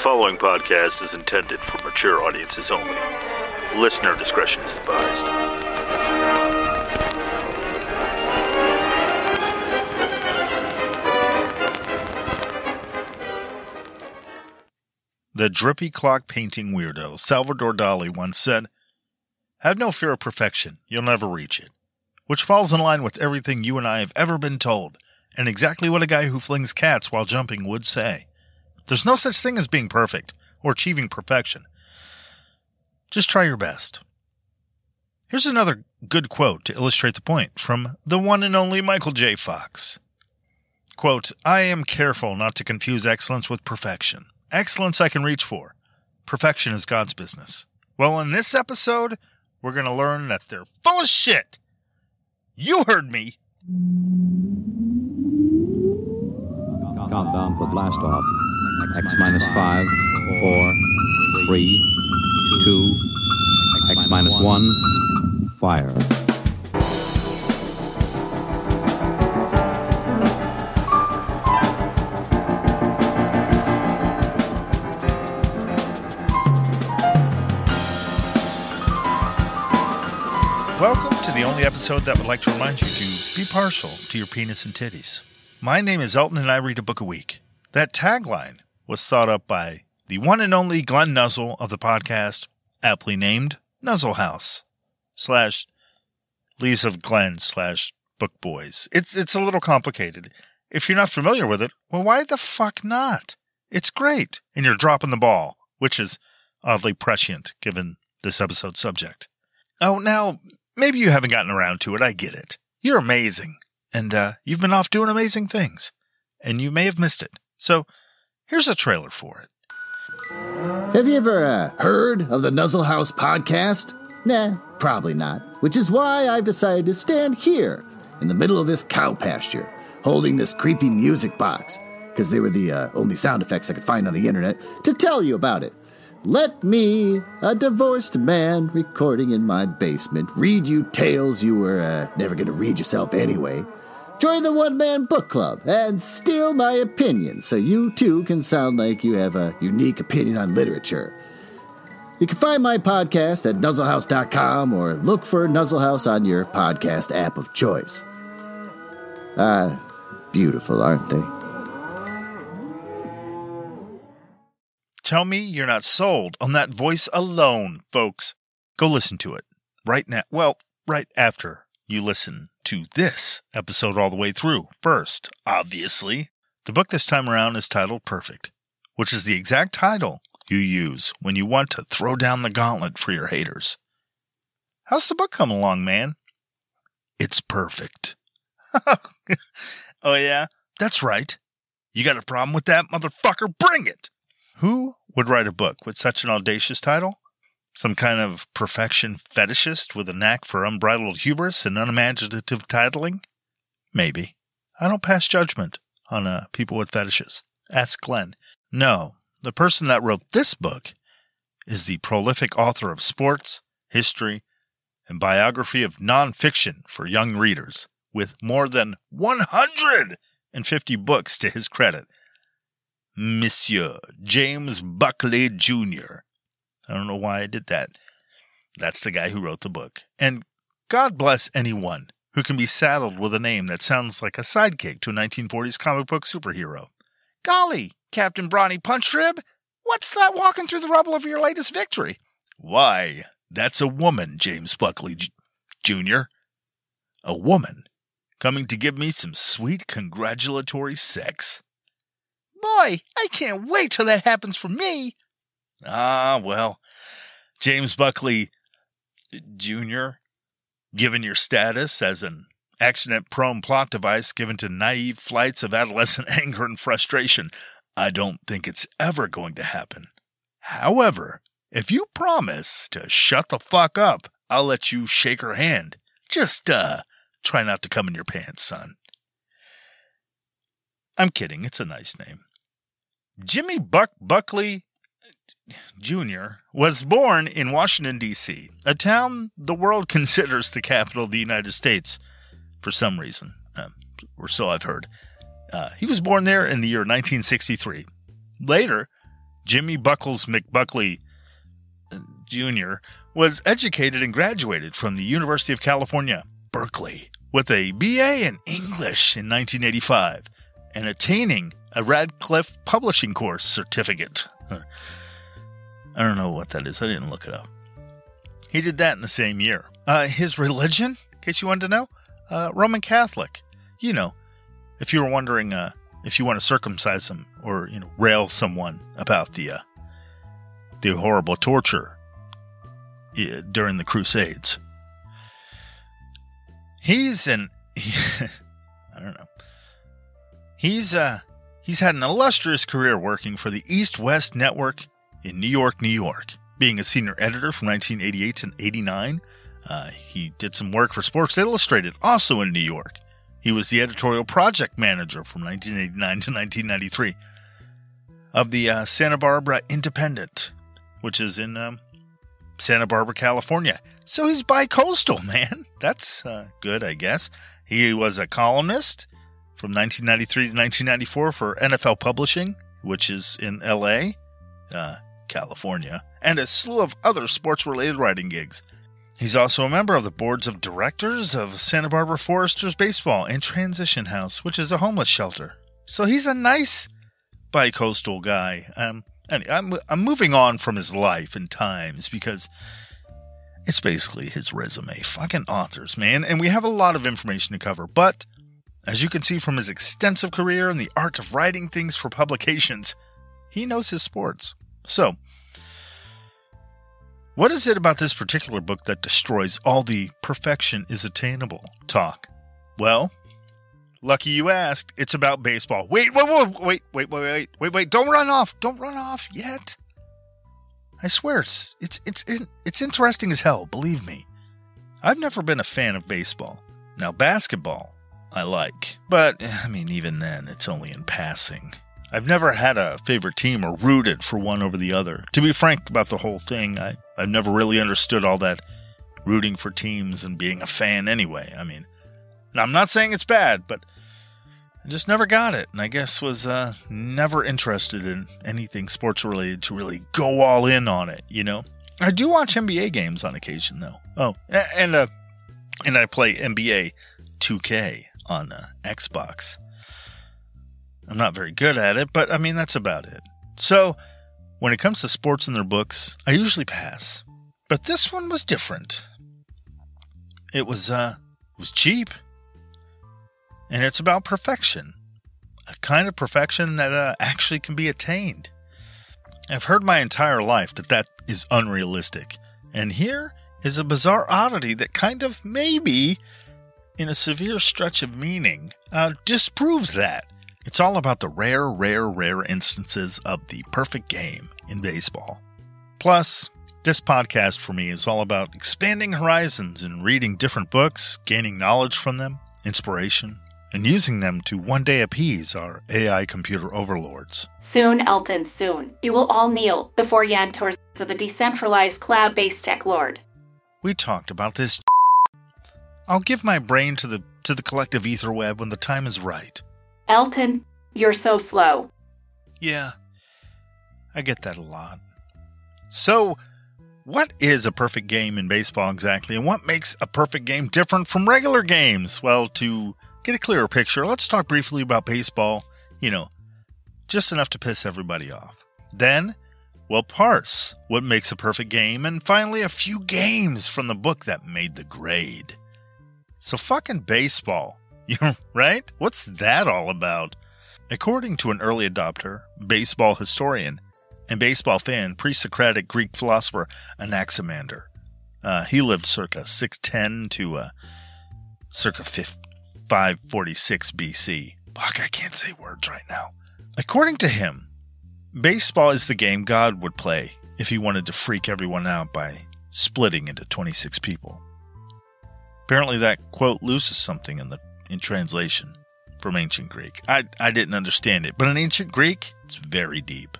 following podcast is intended for mature audiences only. Listener discretion is advised. The drippy clock painting weirdo Salvador Dali once said, Have no fear of perfection, you'll never reach it. Which falls in line with everything you and I have ever been told, and exactly what a guy who flings cats while jumping would say. There's no such thing as being perfect or achieving perfection. Just try your best. Here's another good quote to illustrate the point from the one and only Michael J. Fox. Quote, I am careful not to confuse excellence with perfection. Excellence I can reach for. Perfection is God's business. Well, in this episode, we're going to learn that they're full of shit. You heard me. Countdown for blast off. X minus five, four, three, two, X minus one, fire. Welcome to the only episode that would like to remind you to be partial to your penis and titties. My name is Elton and I read a book a week. That tagline was thought up by the one and only Glenn Nuzzle of the podcast, aptly named Nuzzle House slash Leaves of Glenn slash Book Boys. It's it's a little complicated. If you're not familiar with it, well, why the fuck not? It's great, and you're dropping the ball, which is oddly prescient given this episode's subject. Oh, now maybe you haven't gotten around to it. I get it. You're amazing, and uh, you've been off doing amazing things, and you may have missed it. So here's a trailer for it. Have you ever uh, heard of the Nuzzle House podcast? Nah, probably not. Which is why I've decided to stand here in the middle of this cow pasture, holding this creepy music box, because they were the uh, only sound effects I could find on the internet, to tell you about it. Let me, a divorced man recording in my basement, read you tales you were uh, never going to read yourself anyway. Join the one man book club and steal my opinion so you too can sound like you have a unique opinion on literature. You can find my podcast at nuzzlehouse.com or look for Nuzzlehouse on your podcast app of choice. Ah, beautiful, aren't they? Tell me you're not sold on that voice alone, folks. Go listen to it right now. Well, right after you listen to this episode all the way through. First, obviously, the book this time around is titled Perfect, which is the exact title you use when you want to throw down the gauntlet for your haters. How's the book coming along, man? It's perfect. oh, yeah? That's right. You got a problem with that, motherfucker? Bring it! Who would write a book with such an audacious title? Some kind of perfection fetishist with a knack for unbridled hubris and unimaginative titling? Maybe. I don't pass judgment on uh, people with fetishes. Ask Glenn. No, the person that wrote this book is the prolific author of sports, history, and biography of nonfiction for young readers, with more than 150 books to his credit. Monsieur James Buckley Jr. I don't know why I did that. That's the guy who wrote the book. And God bless anyone who can be saddled with a name that sounds like a sidekick to a 1940s comic book superhero. Golly, Captain Brawny Punchrib, what's that walking through the rubble of your latest victory? Why, that's a woman, James Buckley J- Jr. A woman coming to give me some sweet congratulatory sex. Boy, I can't wait till that happens for me. Ah, well, James Buckley Jr., given your status as an accident prone plot device given to naive flights of adolescent anger and frustration, I don't think it's ever going to happen. However, if you promise to shut the fuck up, I'll let you shake her hand. Just, uh, try not to come in your pants, son. I'm kidding. It's a nice name. Jimmy Buck Buckley Jr. was born in Washington, D.C., a town the world considers the capital of the United States for some reason, um, or so I've heard. Uh, he was born there in the year 1963. Later, Jimmy Buckles McBuckley uh, Jr., was educated and graduated from the University of California, Berkeley, with a BA in English in 1985 and attaining a Radcliffe Publishing Course certificate. I don't know what that is. I didn't look it up. He did that in the same year. Uh, his religion, in case you wanted to know, uh, Roman Catholic. You know, if you were wondering uh, if you want to circumcise them or you know rail someone about the uh, the horrible torture during the Crusades. He's an he, I don't know. He's uh he's had an illustrious career working for the East West Network in New York, New York, being a senior editor from 1988 to 89. Uh, he did some work for Sports Illustrated, also in New York. He was the editorial project manager from 1989 to 1993 of the uh, Santa Barbara Independent, which is in um, Santa Barbara, California. So he's bi-coastal, man. That's uh, good, I guess. He was a columnist from 1993 to 1994 for NFL Publishing, which is in LA, uh, California, and a slew of other sports related writing gigs. He's also a member of the boards of directors of Santa Barbara Foresters Baseball and Transition House, which is a homeless shelter. So he's a nice bi-coastal guy. Um, and I'm I'm moving on from his life and times because it's basically his resume. Fucking authors, man, and we have a lot of information to cover. But as you can see from his extensive career in the art of writing things for publications, he knows his sports. So, what is it about this particular book that destroys all the perfection is attainable talk? Well, lucky you asked. It's about baseball. Wait, wait, wait, wait, wait, wait, wait, wait, wait. Don't run off. Don't run off yet. I swear it's it's it's it's interesting as hell, believe me. I've never been a fan of baseball. Now basketball I like, but I mean even then it's only in passing. I've never had a favorite team or rooted for one over the other. To be frank about the whole thing, I, I've never really understood all that rooting for teams and being a fan anyway. I mean, I'm not saying it's bad, but I just never got it, and I guess was uh, never interested in anything sports related to really go all in on it. You know, I do watch NBA games on occasion though. Oh, and uh, and I play NBA 2K on uh, Xbox. I'm not very good at it, but I mean, that's about it. So, when it comes to sports in their books, I usually pass. But this one was different. It was, uh, it was cheap. And it's about perfection. A kind of perfection that uh, actually can be attained. I've heard my entire life that that is unrealistic. And here is a bizarre oddity that kind of maybe, in a severe stretch of meaning, uh, disproves that. It's all about the rare, rare, rare instances of the perfect game in baseball. Plus, this podcast for me is all about expanding horizons and reading different books, gaining knowledge from them, inspiration, and using them to one day appease our AI computer overlords. Soon, Elton, soon. You will all kneel before Yantors of the decentralized cloud based tech lord. We talked about this. I'll give my brain to the to the collective ether web when the time is right. Elton, you're so slow. Yeah, I get that a lot. So, what is a perfect game in baseball exactly, and what makes a perfect game different from regular games? Well, to get a clearer picture, let's talk briefly about baseball, you know, just enough to piss everybody off. Then, we'll parse what makes a perfect game, and finally, a few games from the book that made the grade. So, fucking baseball. Right? What's that all about? According to an early adopter, baseball historian, and baseball fan, pre Socratic Greek philosopher Anaximander, uh, he lived circa 610 to uh, circa 546 BC. Fuck, I can't say words right now. According to him, baseball is the game God would play if he wanted to freak everyone out by splitting into 26 people. Apparently, that quote loses something in the in translation from ancient Greek. I, I didn't understand it, but in ancient Greek, it's very deep.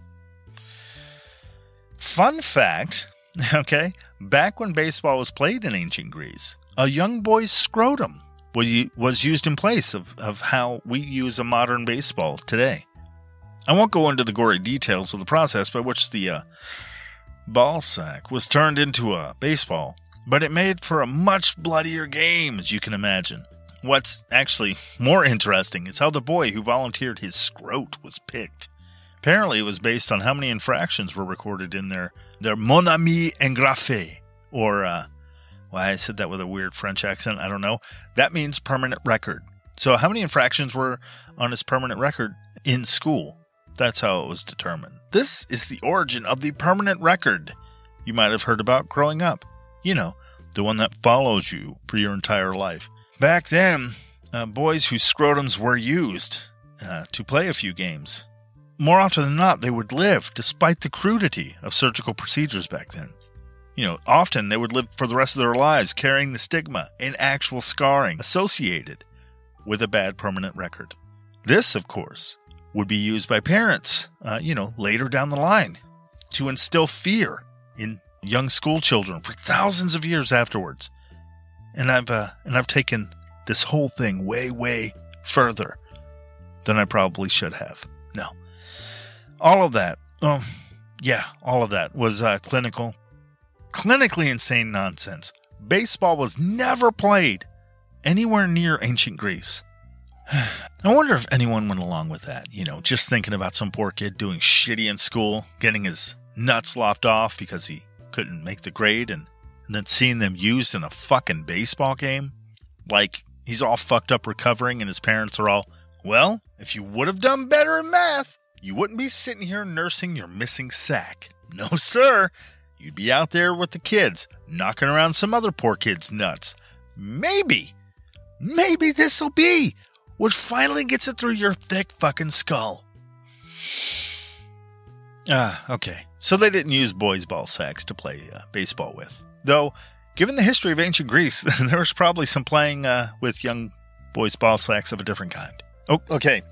Fun fact okay, back when baseball was played in ancient Greece, a young boy's scrotum was, was used in place of, of how we use a modern baseball today. I won't go into the gory details of the process by which the uh, ball sack was turned into a baseball, but it made for a much bloodier game, as you can imagine. What's actually more interesting is how the boy who volunteered his scrote was picked. Apparently, it was based on how many infractions were recorded in their their mon ami engrafé, or uh, why I said that with a weird French accent, I don't know. That means permanent record. So, how many infractions were on his permanent record in school? That's how it was determined. This is the origin of the permanent record you might have heard about growing up. You know, the one that follows you for your entire life. Back then, uh, boys whose scrotums were used uh, to play a few games. More often than not, they would live despite the crudity of surgical procedures back then. You know, often they would live for the rest of their lives carrying the stigma and actual scarring associated with a bad permanent record. This, of course, would be used by parents, uh, you know, later down the line to instill fear in young school children for thousands of years afterwards. And I've uh, and I've taken this whole thing way, way further than I probably should have. No, all of that, oh, yeah, all of that was uh, clinical, clinically insane nonsense. Baseball was never played anywhere near ancient Greece. I wonder if anyone went along with that. You know, just thinking about some poor kid doing shitty in school, getting his nuts lopped off because he couldn't make the grade, and, then seeing them used in a fucking baseball game. Like he's all fucked up recovering, and his parents are all, well, if you would have done better in math, you wouldn't be sitting here nursing your missing sack. No, sir. You'd be out there with the kids, knocking around some other poor kid's nuts. Maybe, maybe this'll be what finally gets it through your thick fucking skull. Ah, okay. So they didn't use boys' ball sacks to play uh, baseball with. Though, given the history of ancient Greece, there was probably some playing uh, with young boys' ball sacks of a different kind. Oh, okay.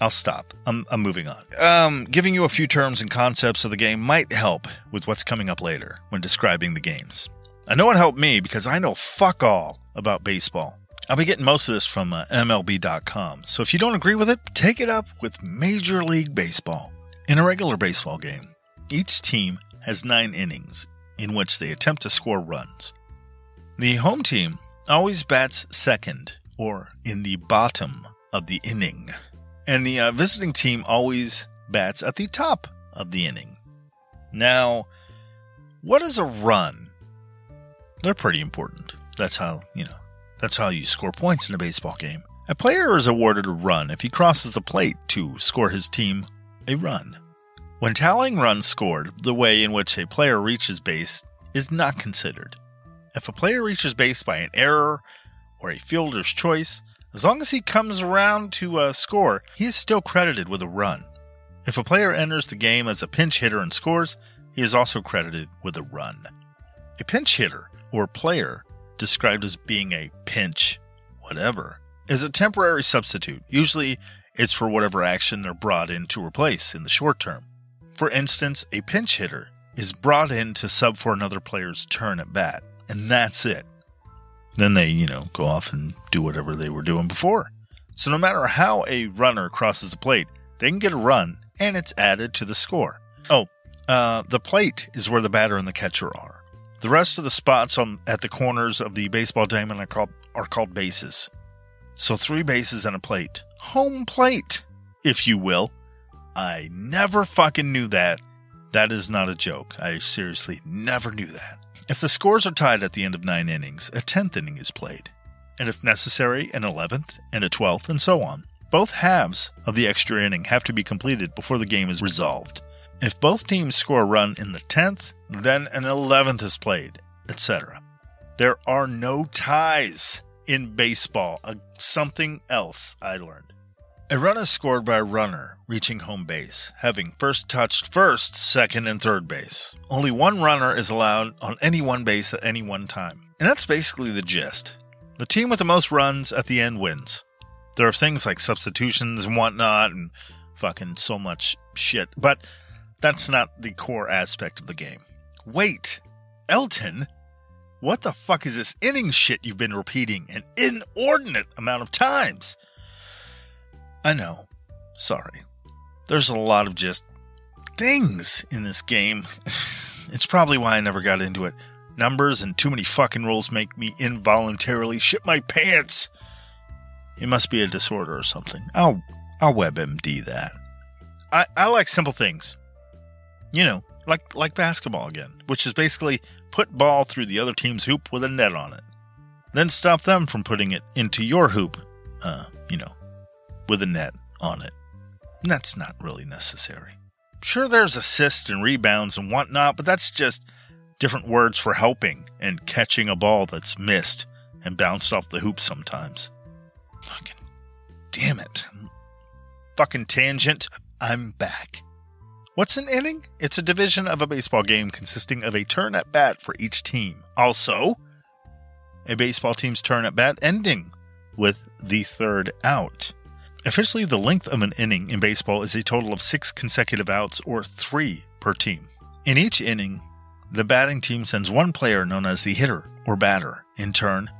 I'll stop. I'm, I'm moving on. Um, giving you a few terms and concepts of the game might help with what's coming up later when describing the games. I know it helped me because I know fuck all about baseball. I'll be getting most of this from uh, MLB.com, so if you don't agree with it, take it up with Major League Baseball. In a regular baseball game, each team has nine innings in which they attempt to score runs. The home team always bats second, or in the bottom of the inning, and the uh, visiting team always bats at the top of the inning. Now, what is a run? They're pretty important. That's how, you know, that's how you score points in a baseball game. A player is awarded a run if he crosses the plate to score his team a run. When tallying runs scored, the way in which a player reaches base is not considered. If a player reaches base by an error or a fielder's choice, as long as he comes around to uh, score, he is still credited with a run. If a player enters the game as a pinch hitter and scores, he is also credited with a run. A pinch hitter, or player, described as being a pinch, whatever, is a temporary substitute. Usually, it's for whatever action they're brought in to replace in the short term. For instance, a pinch hitter is brought in to sub for another player's turn at bat, and that's it. Then they, you know, go off and do whatever they were doing before. So no matter how a runner crosses the plate, they can get a run, and it's added to the score. Oh, uh, the plate is where the batter and the catcher are. The rest of the spots on at the corners of the baseball diamond are called are called bases. So three bases and a plate. Home plate, if you will. I never fucking knew that. That is not a joke. I seriously never knew that. If the scores are tied at the end of nine innings, a tenth inning is played. And if necessary, an eleventh and a twelfth, and so on. Both halves of the extra inning have to be completed before the game is resolved. If both teams score a run in the 10th, then an 11th is played, etc. There are no ties in baseball, uh, something else I learned. A run is scored by a runner reaching home base, having first touched first, second, and third base. Only one runner is allowed on any one base at any one time. And that's basically the gist. The team with the most runs at the end wins. There are things like substitutions and whatnot and fucking so much shit, but that's not the core aspect of the game. Wait, Elton? What the fuck is this inning shit you've been repeating an inordinate amount of times? I know. Sorry. There's a lot of just things in this game. it's probably why I never got into it. Numbers and too many fucking rules make me involuntarily shit my pants. It must be a disorder or something. I'll I'll WebMD that. I, I like simple things. You know, like like basketball again, which is basically put ball through the other team's hoop with a net on it. Then stop them from putting it into your hoop, uh, you know, with a net on it. And that's not really necessary. Sure, there's assists and rebounds and whatnot, but that's just different words for helping and catching a ball that's missed and bounced off the hoop sometimes. Fucking damn it. Fucking tangent. I'm back. What's an inning? It's a division of a baseball game consisting of a turn at bat for each team. Also, a baseball team's turn at bat ending with the third out. Officially, the length of an inning in baseball is a total of six consecutive outs or three per team. In each inning, the batting team sends one player known as the hitter or batter in turn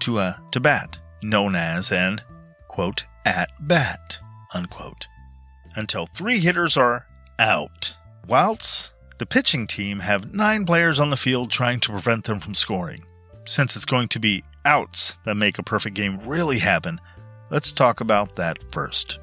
to a to bat, known as an quote at bat unquote, until three hitters are out. Whilst the pitching team have nine players on the field trying to prevent them from scoring. Since it's going to be outs that make a perfect game really happen, let's talk about that first.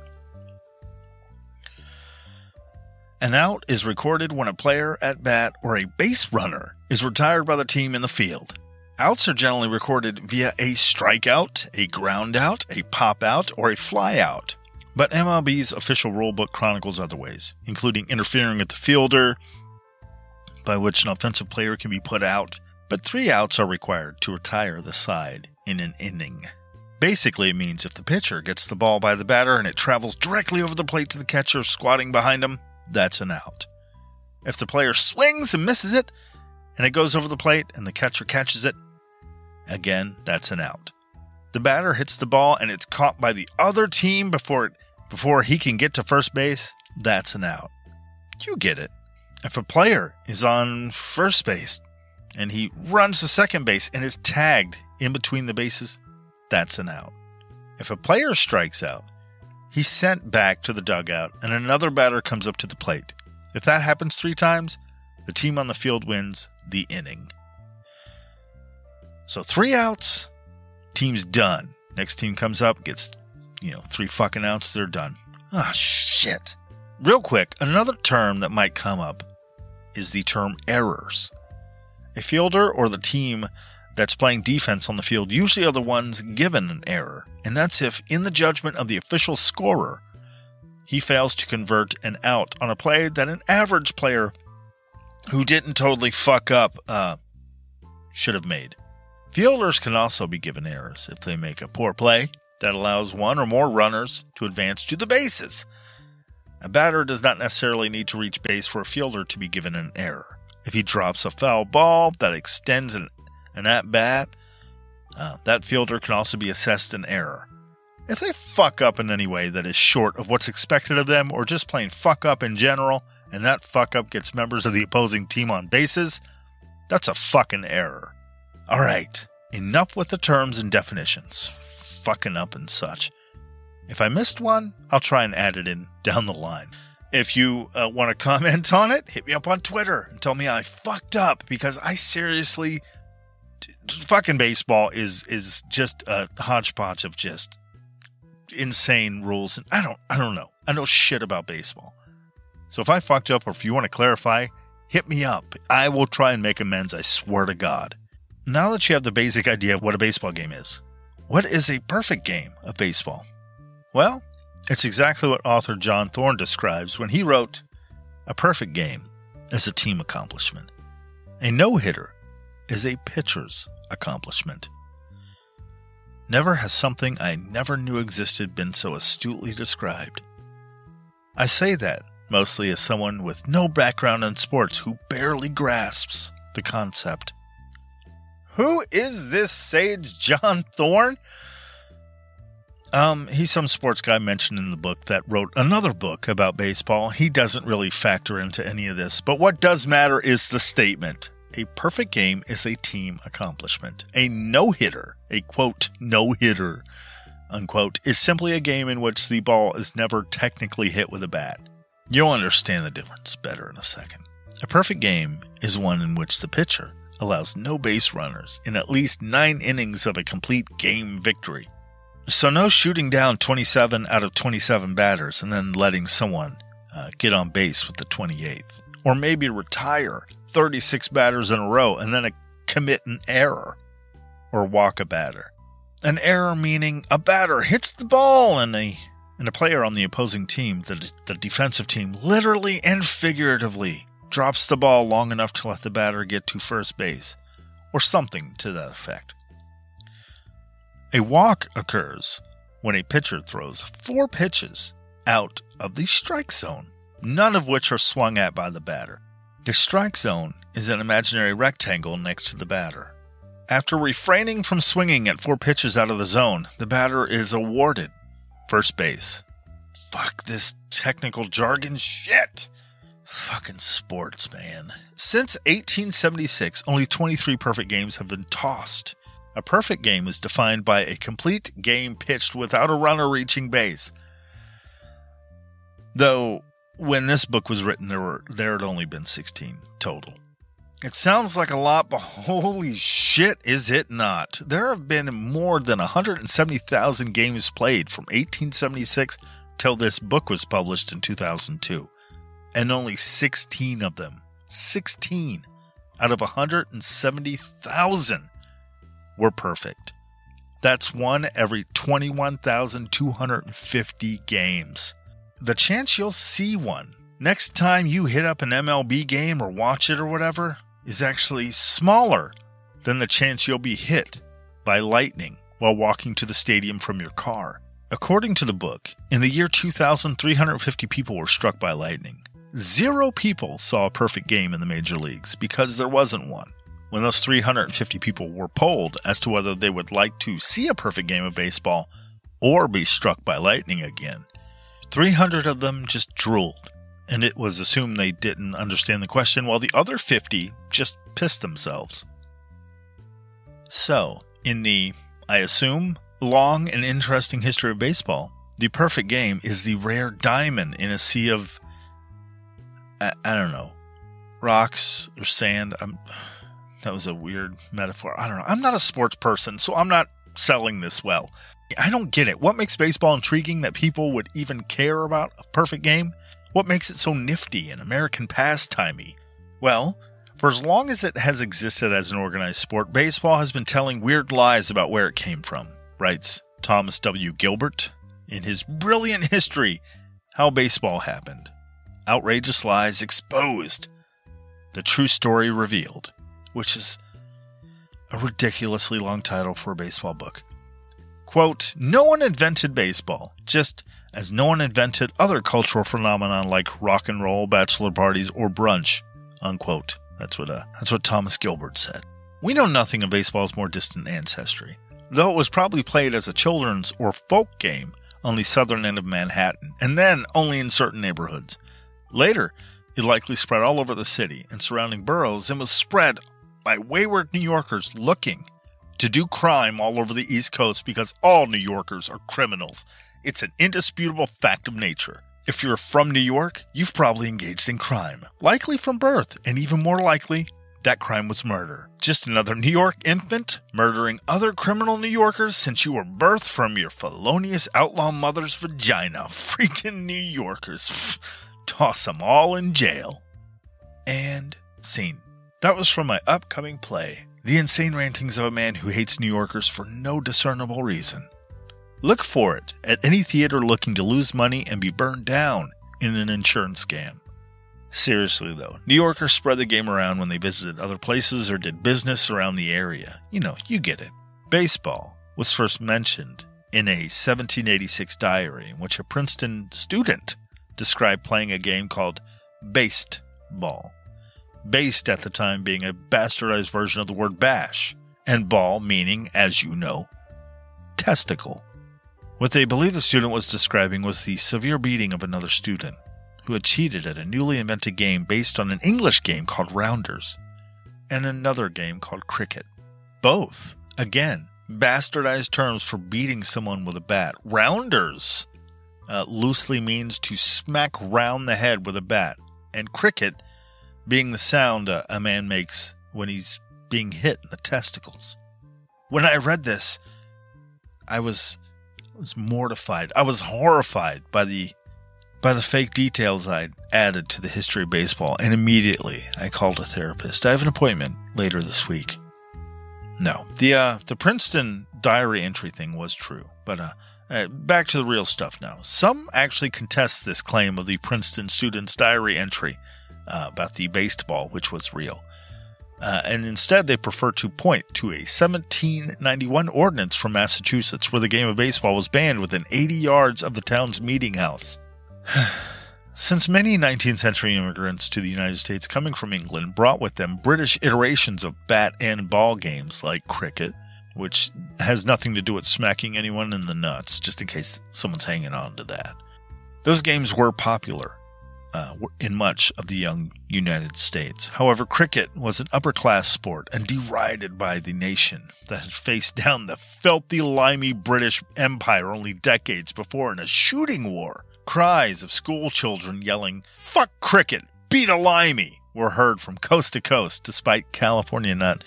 An out is recorded when a player at bat or a base runner is retired by the team in the field. Outs are generally recorded via a strikeout, a ground out, a pop out, or a fly out. But MLB's official rulebook chronicles other ways, including interfering with the fielder, by which an offensive player can be put out, but three outs are required to retire the side in an inning. Basically, it means if the pitcher gets the ball by the batter and it travels directly over the plate to the catcher squatting behind him, that's an out. If the player swings and misses it, and it goes over the plate and the catcher catches it, again, that's an out. The batter hits the ball and it's caught by the other team before it, before he can get to first base, that's an out. You get it. If a player is on first base and he runs to second base and is tagged in between the bases, that's an out. If a player strikes out, he's sent back to the dugout and another batter comes up to the plate. If that happens three times, the team on the field wins the inning. So three outs, team's done. Next team comes up, gets, you know, three fucking outs, they're done. Ah, oh, shit. Real quick, another term that might come up is the term errors. A fielder or the team that's playing defense on the field usually are the ones given an error, and that's if, in the judgment of the official scorer, he fails to convert an out on a play that an average player who didn't totally fuck up uh, should have made. Fielders can also be given errors if they make a poor play that allows one or more runners to advance to the bases. A batter does not necessarily need to reach base for a fielder to be given an error. If he drops a foul ball that extends an, an at bat, uh, that fielder can also be assessed an error. If they fuck up in any way that is short of what's expected of them, or just plain fuck up in general, and that fuck up gets members of the opposing team on bases, that's a fucking error. All right, enough with the terms and definitions. Fucking up and such. If I missed one, I'll try and add it in down the line. If you uh, want to comment on it, hit me up on Twitter and tell me I fucked up because I seriously fucking baseball is is just a hodgepodge of just insane rules and I don't I don't know. I know shit about baseball. So if I fucked up or if you want to clarify, hit me up. I will try and make amends, I swear to God. Now that you have the basic idea of what a baseball game is, what is a perfect game of baseball? Well, it's exactly what author John Thorn describes when he wrote A perfect game is a team accomplishment. A no hitter is a pitcher's accomplishment. Never has something I never knew existed been so astutely described. I say that mostly as someone with no background in sports who barely grasps the concept. Who is this sage John Thorn? Um, he's some sports guy mentioned in the book that wrote another book about baseball. He doesn't really factor into any of this, but what does matter is the statement. A perfect game is a team accomplishment. A no hitter, a quote, no hitter, unquote, is simply a game in which the ball is never technically hit with a bat. You'll understand the difference better in a second. A perfect game is one in which the pitcher allows no base runners in at least nine innings of a complete game victory. So, no shooting down 27 out of 27 batters and then letting someone uh, get on base with the 28th. Or maybe retire 36 batters in a row and then a, commit an error or walk a batter. An error meaning a batter hits the ball and a and a player on the opposing team, the, the defensive team, literally and figuratively drops the ball long enough to let the batter get to first base, or something to that effect. A walk occurs when a pitcher throws four pitches out of the strike zone, none of which are swung at by the batter. The strike zone is an imaginary rectangle next to the batter. After refraining from swinging at four pitches out of the zone, the batter is awarded first base. Fuck this technical jargon shit. Fucking sports, man. Since 1876, only 23 perfect games have been tossed. A perfect game is defined by a complete game pitched without a runner reaching base. Though, when this book was written, there were there had only been 16 total. It sounds like a lot, but holy shit, is it not? There have been more than 170,000 games played from 1876 till this book was published in 2002. And only 16 of them, 16 out of 170,000 were perfect. That's one every 21,250 games. The chance you'll see one next time you hit up an MLB game or watch it or whatever is actually smaller than the chance you'll be hit by lightning while walking to the stadium from your car. According to the book, in the year 2,350 people were struck by lightning. Zero people saw a perfect game in the major leagues because there wasn't one. When those 350 people were polled as to whether they would like to see a perfect game of baseball or be struck by lightning again, 300 of them just drooled and it was assumed they didn't understand the question, while the other 50 just pissed themselves. So, in the, I assume, long and interesting history of baseball, the perfect game is the rare diamond in a sea of, I, I don't know, rocks or sand. I'm, that was a weird metaphor. I don't know. I'm not a sports person, so I'm not selling this well. I don't get it. What makes baseball intriguing that people would even care about a perfect game? What makes it so nifty and American pastimey? Well, for as long as it has existed as an organized sport, baseball has been telling weird lies about where it came from, writes Thomas W. Gilbert in his brilliant history, How Baseball Happened. Outrageous lies exposed, the true story revealed, which is a ridiculously long title for a baseball book. Quote, No one invented baseball, just as no one invented other cultural phenomena like rock and roll, bachelor parties, or brunch. Unquote. That's what uh, that's what Thomas Gilbert said. We know nothing of baseball's more distant ancestry, though it was probably played as a children's or folk game on the southern end of Manhattan, and then only in certain neighborhoods. Later, it likely spread all over the city and surrounding boroughs and was spread by wayward New Yorkers looking to do crime all over the East Coast because all New Yorkers are criminals it's an indisputable fact of nature. If you're from New York, you've probably engaged in crime, likely from birth, and even more likely, that crime was murder. Just another New York infant murdering other criminal New Yorkers since you were birthed from your felonious outlaw mother's vagina. Freaking New Yorkers. Toss them all in jail. And scene. That was from my upcoming play, The Insane Rantings of a Man Who Hates New Yorkers for No Discernible Reason. Look for it at any theater looking to lose money and be burned down in an insurance scam. Seriously, though, New Yorkers spread the game around when they visited other places or did business around the area. You know, you get it. Baseball was first mentioned in a 1786 diary in which a Princeton student described playing a game called based ball. Based at the time being a bastardized version of the word bash, and ball meaning, as you know, testicle. What they believe the student was describing was the severe beating of another student who had cheated at a newly invented game based on an English game called Rounders and another game called Cricket. Both, again, bastardized terms for beating someone with a bat. Rounders, uh, loosely means to smack round the head with a bat, and cricket being the sound uh, a man makes when he's being hit in the testicles. When I read this, I was was mortified. I was horrified by the by the fake details I'd added to the history of baseball, and immediately I called a therapist. I have an appointment later this week. No, the uh, the Princeton diary entry thing was true, but uh, uh, back to the real stuff now. Some actually contest this claim of the Princeton student's diary entry uh, about the baseball, which was real. Uh, and instead, they prefer to point to a 1791 ordinance from Massachusetts where the game of baseball was banned within 80 yards of the town's meeting house. Since many 19th century immigrants to the United States coming from England brought with them British iterations of bat and ball games like cricket, which has nothing to do with smacking anyone in the nuts, just in case someone's hanging on to that. Those games were popular uh, in much of the young United States. However, cricket was an upper class sport and derided by the nation that had faced down the filthy, limey British Empire only decades before in a shooting war. Cries of school children yelling, Fuck cricket! Beat a limey! were heard from coast to coast, despite California not,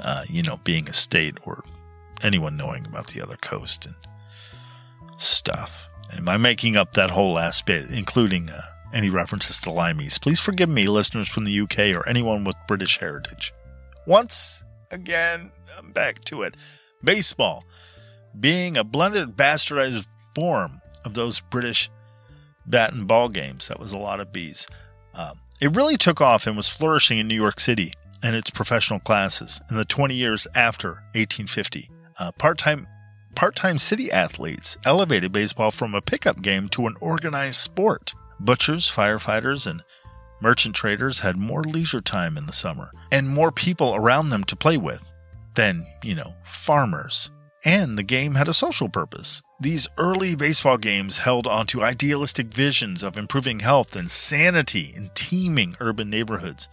uh, you know, being a state or anyone knowing about the other coast and stuff. Am I making up that whole last bit, including uh, any references to limeys? Please forgive me, listeners from the UK or anyone with British heritage. Once again, I'm back to it. Baseball being a blended, bastardized form of those British bat and ball games. That was a lot of bees. Um, it really took off and was flourishing in New York City and its professional classes in the 20 years after 1850. Uh, part-time part-time city athletes elevated baseball from a pickup game to an organized sport. Butchers, firefighters, and merchant traders had more leisure time in the summer and more people around them to play with than, you know, farmers. And the game had a social purpose. These early baseball games held onto idealistic visions of improving health and sanity in teeming urban neighborhoods,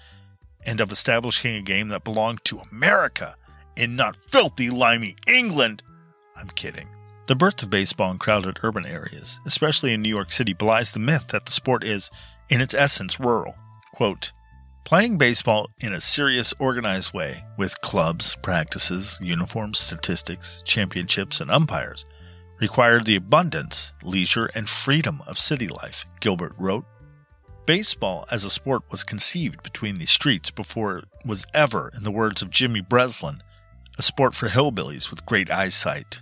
and of establishing a game that belonged to America and not filthy, limey England. I'm kidding. The birth of baseball in crowded urban areas, especially in New York City, belies the myth that the sport is, in its essence, rural. Quote, Playing baseball in a serious, organized way, with clubs, practices, uniforms, statistics, championships, and umpires, required the abundance, leisure, and freedom of city life, Gilbert wrote. Baseball as a sport was conceived between the streets before it was ever, in the words of Jimmy Breslin, a sport for hillbillies with great eyesight.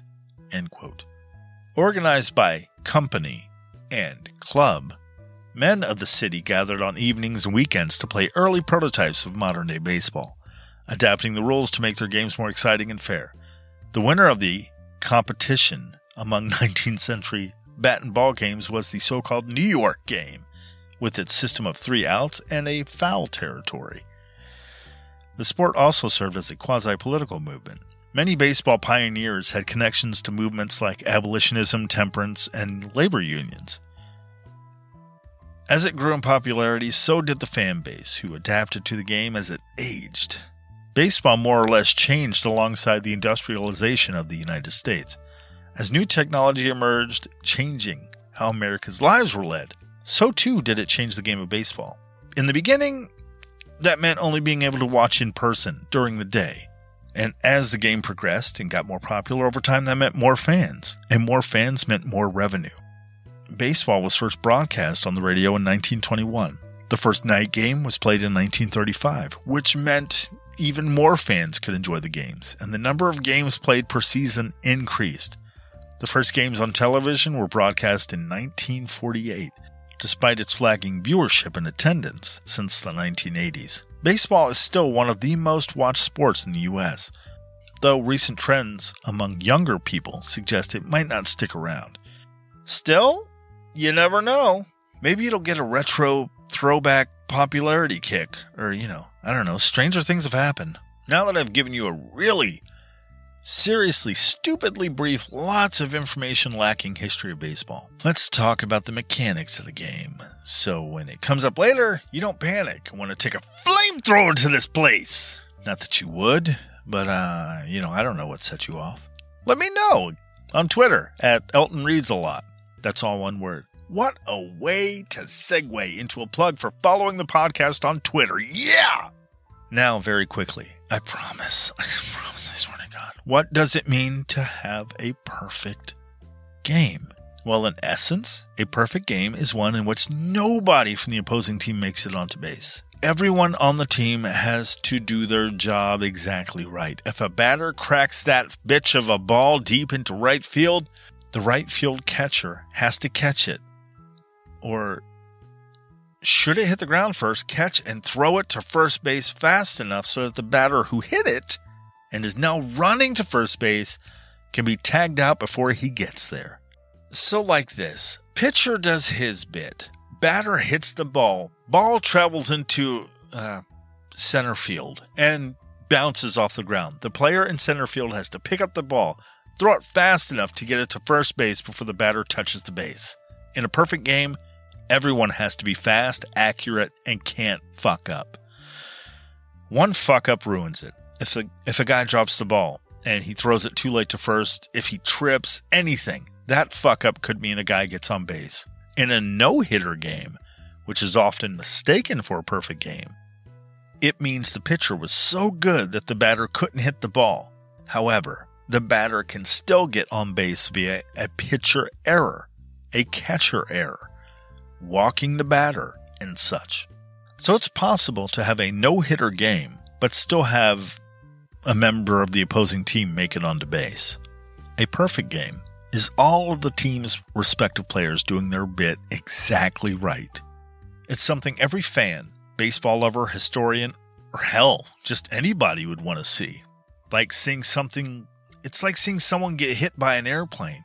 Organized by company and club, men of the city gathered on evenings and weekends to play early prototypes of modern day baseball, adapting the rules to make their games more exciting and fair. The winner of the competition among 19th century bat and ball games was the so called New York game, with its system of three outs and a foul territory. The sport also served as a quasi political movement. Many baseball pioneers had connections to movements like abolitionism, temperance, and labor unions. As it grew in popularity, so did the fan base, who adapted to the game as it aged. Baseball more or less changed alongside the industrialization of the United States. As new technology emerged, changing how America's lives were led, so too did it change the game of baseball. In the beginning, that meant only being able to watch in person during the day. And as the game progressed and got more popular over time, that meant more fans, and more fans meant more revenue. Baseball was first broadcast on the radio in 1921. The first night game was played in 1935, which meant even more fans could enjoy the games, and the number of games played per season increased. The first games on television were broadcast in 1948, despite its flagging viewership and attendance since the 1980s. Baseball is still one of the most watched sports in the U.S., though recent trends among younger people suggest it might not stick around. Still, you never know. Maybe it'll get a retro throwback popularity kick, or, you know, I don't know, stranger things have happened. Now that I've given you a really seriously, stupidly brief, lots of information lacking history of baseball. Let's talk about the mechanics of the game. So when it comes up later, you don't panic and want to take a flamethrower to this place. Not that you would, but uh, you know, I don't know what set you off. Let me know on Twitter at Elton Reads a lot. That's all one word. What a way to segue into a plug for following the podcast on Twitter. Yeah! Now, very quickly, I promise, I promise, I swear to God, what does it mean to have a perfect game? Well, in essence, a perfect game is one in which nobody from the opposing team makes it onto base. Everyone on the team has to do their job exactly right. If a batter cracks that bitch of a ball deep into right field, the right field catcher has to catch it. Or should it hit the ground first, catch and throw it to first base fast enough so that the batter who hit it and is now running to first base can be tagged out before he gets there. So, like this pitcher does his bit, batter hits the ball, ball travels into uh, center field and bounces off the ground. The player in center field has to pick up the ball, throw it fast enough to get it to first base before the batter touches the base. In a perfect game, everyone has to be fast, accurate, and can't fuck up. One fuck up ruins it. If the if a guy drops the ball and he throws it too late to first, if he trips, anything, that fuck up could mean a guy gets on base. In a no hitter game, which is often mistaken for a perfect game, it means the pitcher was so good that the batter couldn't hit the ball. However, the batter can still get on base via a pitcher error, a catcher error, walking the batter, and such. So it's possible to have a no hitter game, but still have a member of the opposing team make it onto base. A perfect game is all of the team's respective players doing their bit exactly right. It's something every fan, baseball lover, historian, or hell, just anybody would want to see. Like seeing something, it's like seeing someone get hit by an airplane.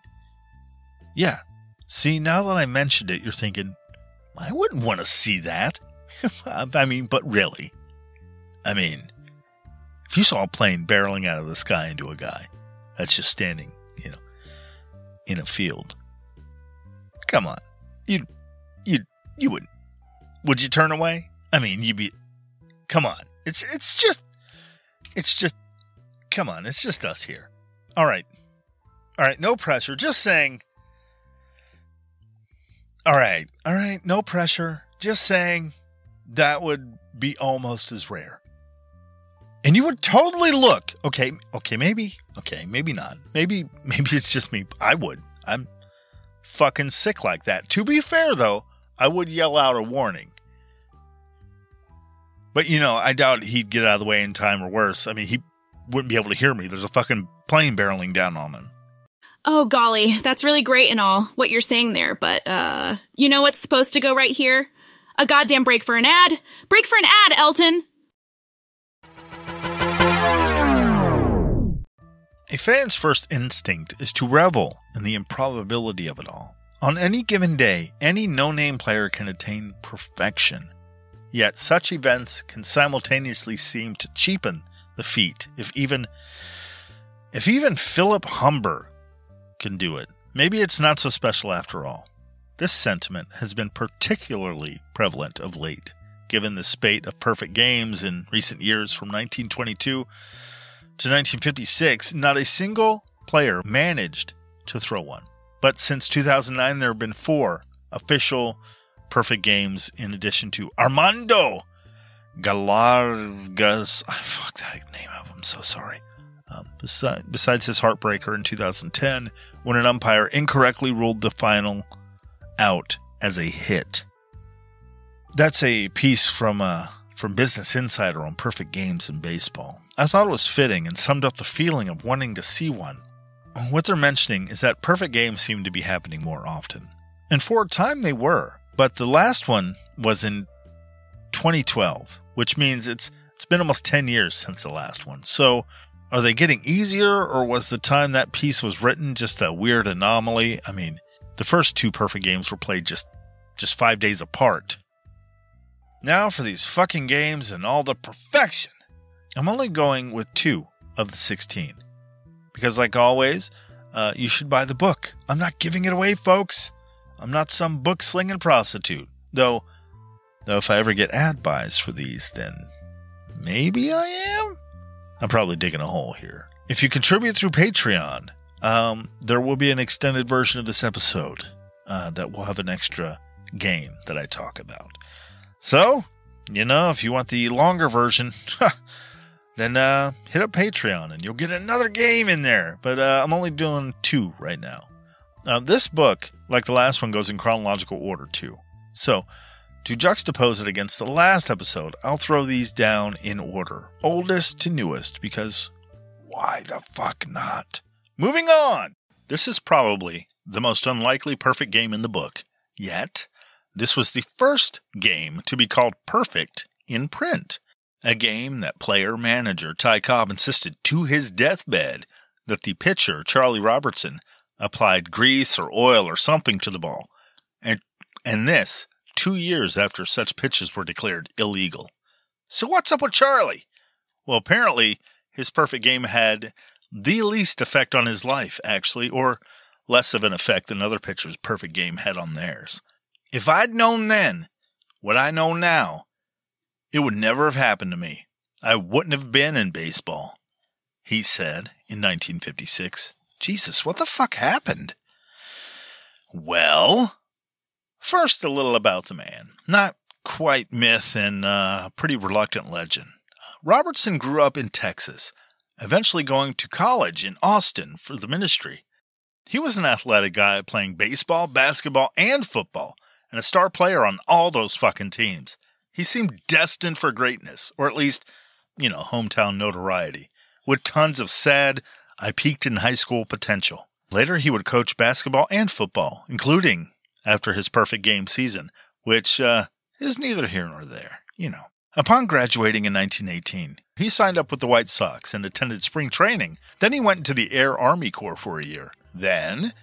Yeah. See, now that I mentioned it, you're thinking, I wouldn't want to see that. I mean, but really. I mean, if you saw a plane barreling out of the sky into a guy that's just standing you know, in a field. Come on. You you you wouldn't. Would you turn away? I mean, you'd be Come on. It's it's just it's just come on, it's just us here. All right. All right, no pressure. Just saying All right. All right, no pressure. Just saying that would be almost as rare. And you would totally look. Okay, okay, maybe. Okay, maybe not. Maybe maybe it's just me. I would. I'm fucking sick like that. To be fair though, I would yell out a warning. But you know, I doubt he'd get out of the way in time or worse. I mean, he wouldn't be able to hear me. There's a fucking plane barreling down on him. Oh golly, that's really great and all what you're saying there, but uh you know what's supposed to go right here? A goddamn break for an ad. Break for an ad, Elton. A fan's first instinct is to revel in the improbability of it all. On any given day, any no name player can attain perfection. Yet such events can simultaneously seem to cheapen the feat if even if even Philip Humber can do it. Maybe it's not so special after all. This sentiment has been particularly prevalent of late, given the spate of perfect games in recent years from 1922 to 1956, not a single player managed to throw one. But since 2009, there have been four official perfect games in addition to Armando Galargas. I fucked that name up. I'm so sorry. Um, besides, his heartbreaker in 2010, when an umpire incorrectly ruled the final out as a hit. That's a piece from uh, from Business Insider on perfect games in baseball. I thought it was fitting and summed up the feeling of wanting to see one. What they're mentioning is that perfect games seem to be happening more often. And for a time they were, but the last one was in 2012, which means it's it's been almost 10 years since the last one. So, are they getting easier or was the time that piece was written just a weird anomaly? I mean, the first two perfect games were played just just 5 days apart. Now for these fucking games and all the perfection. I'm only going with two of the 16. Because, like always, uh, you should buy the book. I'm not giving it away, folks. I'm not some book slinging prostitute. Though, though, if I ever get ad buys for these, then maybe I am. I'm probably digging a hole here. If you contribute through Patreon, um, there will be an extended version of this episode. uh, that we'll have an extra game that I talk about. So, you know, if you want the longer version, then uh, hit up Patreon and you'll get another game in there. But uh, I'm only doing two right now. Uh, this book, like the last one, goes in chronological order too. So, to juxtapose it against the last episode, I'll throw these down in order, oldest to newest, because why the fuck not? Moving on! This is probably the most unlikely perfect game in the book. Yet, this was the first game to be called perfect in print. A game that player manager Ty Cobb insisted to his deathbed that the pitcher, Charlie Robertson, applied grease or oil or something to the ball. And, and this two years after such pitches were declared illegal. So what's up with Charlie? Well, apparently his perfect game had the least effect on his life, actually, or less of an effect than other pitchers' perfect game had on theirs. If I'd known then what I know now, it would never have happened to me. I wouldn't have been in baseball. He said in 1956. Jesus, what the fuck happened? Well, first a little about the man. Not quite myth and uh, pretty reluctant legend. Robertson grew up in Texas, eventually going to college in Austin for the ministry. He was an athletic guy playing baseball, basketball, and football, and a star player on all those fucking teams. He seemed destined for greatness, or at least, you know, hometown notoriety, with tons of sad, I peaked in high school potential. Later, he would coach basketball and football, including after his perfect game season, which uh, is neither here nor there, you know. Upon graduating in 1918, he signed up with the White Sox and attended spring training. Then he went into the Air Army Corps for a year. Then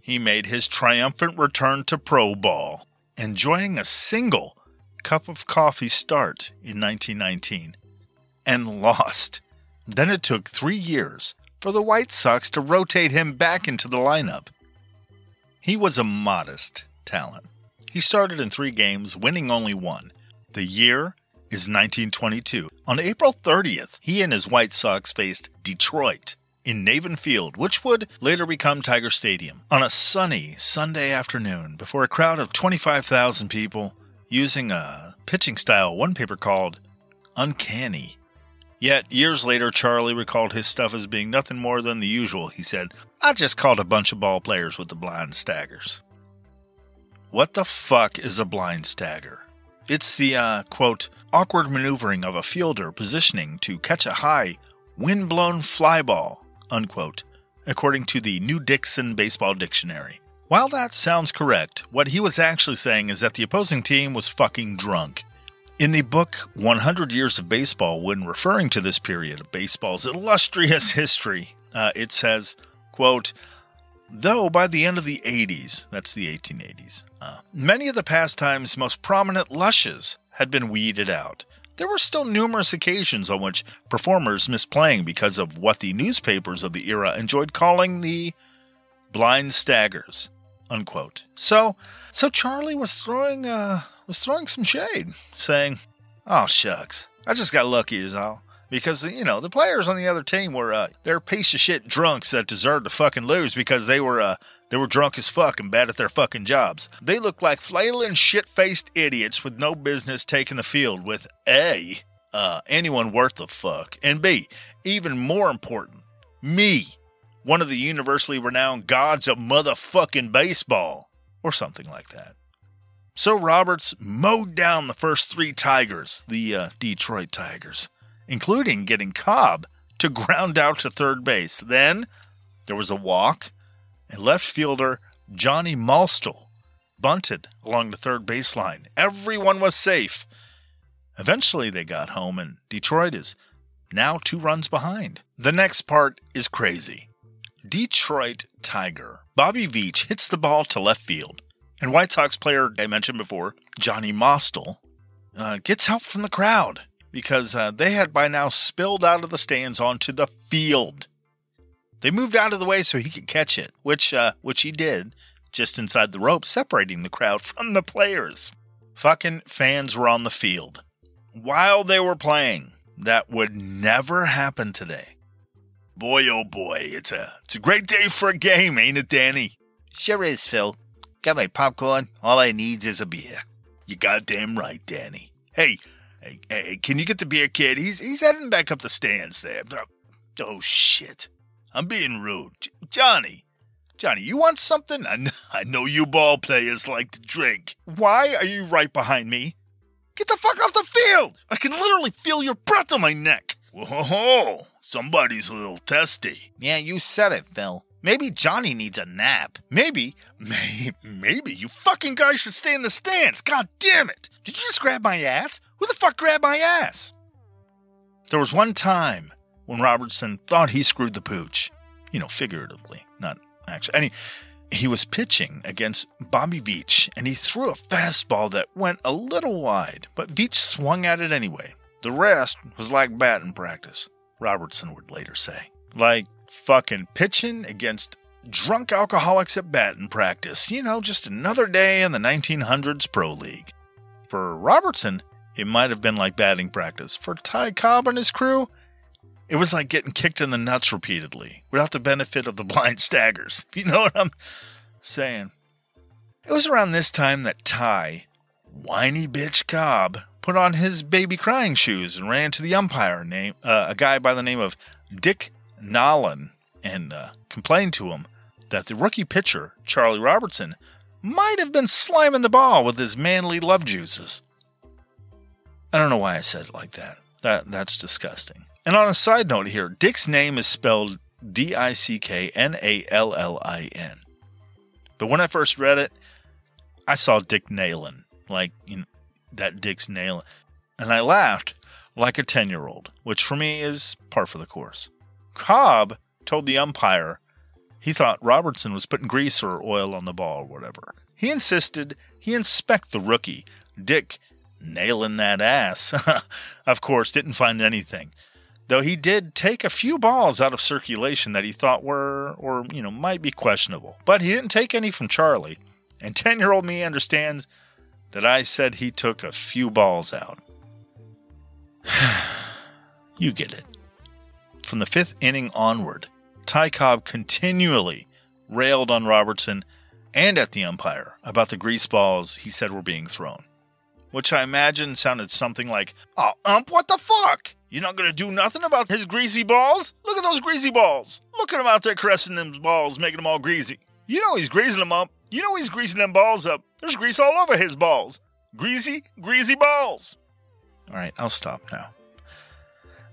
he made his triumphant return to pro ball, enjoying a single cup of coffee start in 1919 and lost. Then it took three years for the White Sox to rotate him back into the lineup. He was a modest talent. He started in three games, winning only one. The year is 1922. On April 30th, he and his White Sox faced Detroit in Navin Field, which would later become Tiger Stadium, on a sunny Sunday afternoon before a crowd of 25,000 people using a pitching style one paper called Uncanny. Yet, years later, Charlie recalled his stuff as being nothing more than the usual. He said, I just called a bunch of ball players with the blind staggers. What the fuck is a blind stagger? It's the, uh, quote, awkward maneuvering of a fielder positioning to catch a high, wind-blown fly ball, unquote, according to the New Dickson Baseball Dictionary. While that sounds correct, what he was actually saying is that the opposing team was fucking drunk. In the book 100 Years of Baseball, when referring to this period of baseball's illustrious history, uh, it says, quote, Though by the end of the 80s, that's the 1880s, uh, many of the pastime's most prominent lushes had been weeded out. There were still numerous occasions on which performers missed playing because of what the newspapers of the era enjoyed calling the blind staggers. Unquote. So, so Charlie was throwing, uh, was throwing some shade, saying, "Oh shucks, I just got lucky, is all." Because you know the players on the other team were uh, they're piece of shit drunks that deserved to fucking lose because they were uh, they were drunk as fuck and bad at their fucking jobs. They looked like flailing shit faced idiots with no business taking the field with a uh, anyone worth the fuck and b even more important me one of the universally renowned gods of motherfucking baseball or something like that. So Roberts mowed down the first three Tigers, the uh, Detroit Tigers, including getting Cobb to ground out to third base. Then there was a walk, and left fielder Johnny Mostil bunted along the third baseline. Everyone was safe. Eventually they got home, and Detroit is now two runs behind. The next part is crazy. Detroit Tiger Bobby Veach hits the ball to left field. And White Sox player I mentioned before, Johnny Mostil, uh, gets help from the crowd because uh, they had by now spilled out of the stands onto the field. They moved out of the way so he could catch it, which uh, which he did, just inside the rope, separating the crowd from the players. Fucking fans were on the field while they were playing. That would never happen today. Boy, oh boy, it's a it's a great day for a game, ain't it, Danny? Sure is, Phil. Got my popcorn. All I needs is a beer. You goddamn right, Danny. Hey, hey, hey, can you get the beer kid? He's he's heading back up the stands there. Oh shit. I'm being rude. J- Johnny. Johnny, you want something? I, kn- I know you ball players like to drink. Why are you right behind me? Get the fuck off the field! I can literally feel your breath on my neck. Whoa, somebody's a little testy. Yeah, you said it, Phil. Maybe Johnny needs a nap. Maybe, maybe, maybe you fucking guys should stay in the stands. God damn it! Did you just grab my ass? Who the fuck grabbed my ass? There was one time when Robertson thought he screwed the pooch. You know, figuratively, not actually. And he, he was pitching against Bobby Veach, and he threw a fastball that went a little wide, but Veach swung at it anyway. The rest was like batting practice, Robertson would later say. Like fucking pitching against drunk alcoholics at batting practice. You know, just another day in the 1900s Pro League. For Robertson, it might have been like batting practice. For Ty Cobb and his crew, it was like getting kicked in the nuts repeatedly without the benefit of the blind staggers. You know what I'm saying? It was around this time that Ty, whiny bitch Cobb, put on his baby crying shoes and ran to the umpire, name uh, a guy by the name of Dick Nallin, and uh, complained to him that the rookie pitcher, Charlie Robertson, might have been sliming the ball with his manly love juices. I don't know why I said it like that. That that's disgusting. And on a side note here, Dick's name is spelled D I C K N A L L I N. But when I first read it, I saw Dick Nailing, like you know, that Dick's nailing, and I laughed like a 10 year old, which for me is par for the course. Cobb told the umpire he thought Robertson was putting grease or oil on the ball or whatever. He insisted he inspect the rookie, Dick nailing that ass. of course, didn't find anything. Though he did take a few balls out of circulation that he thought were, or, you know, might be questionable. But he didn't take any from Charlie. And 10 year old me understands that I said he took a few balls out. you get it. From the fifth inning onward, Ty Cobb continually railed on Robertson and at the umpire about the grease balls he said were being thrown, which I imagine sounded something like, Oh, ump, what the fuck? You're not going to do nothing about his greasy balls? Look at those greasy balls. Look at him out there caressing them balls, making them all greasy. You know he's greasing them up. You know he's greasing them balls up. There's grease all over his balls. Greasy, greasy balls. All right, I'll stop now.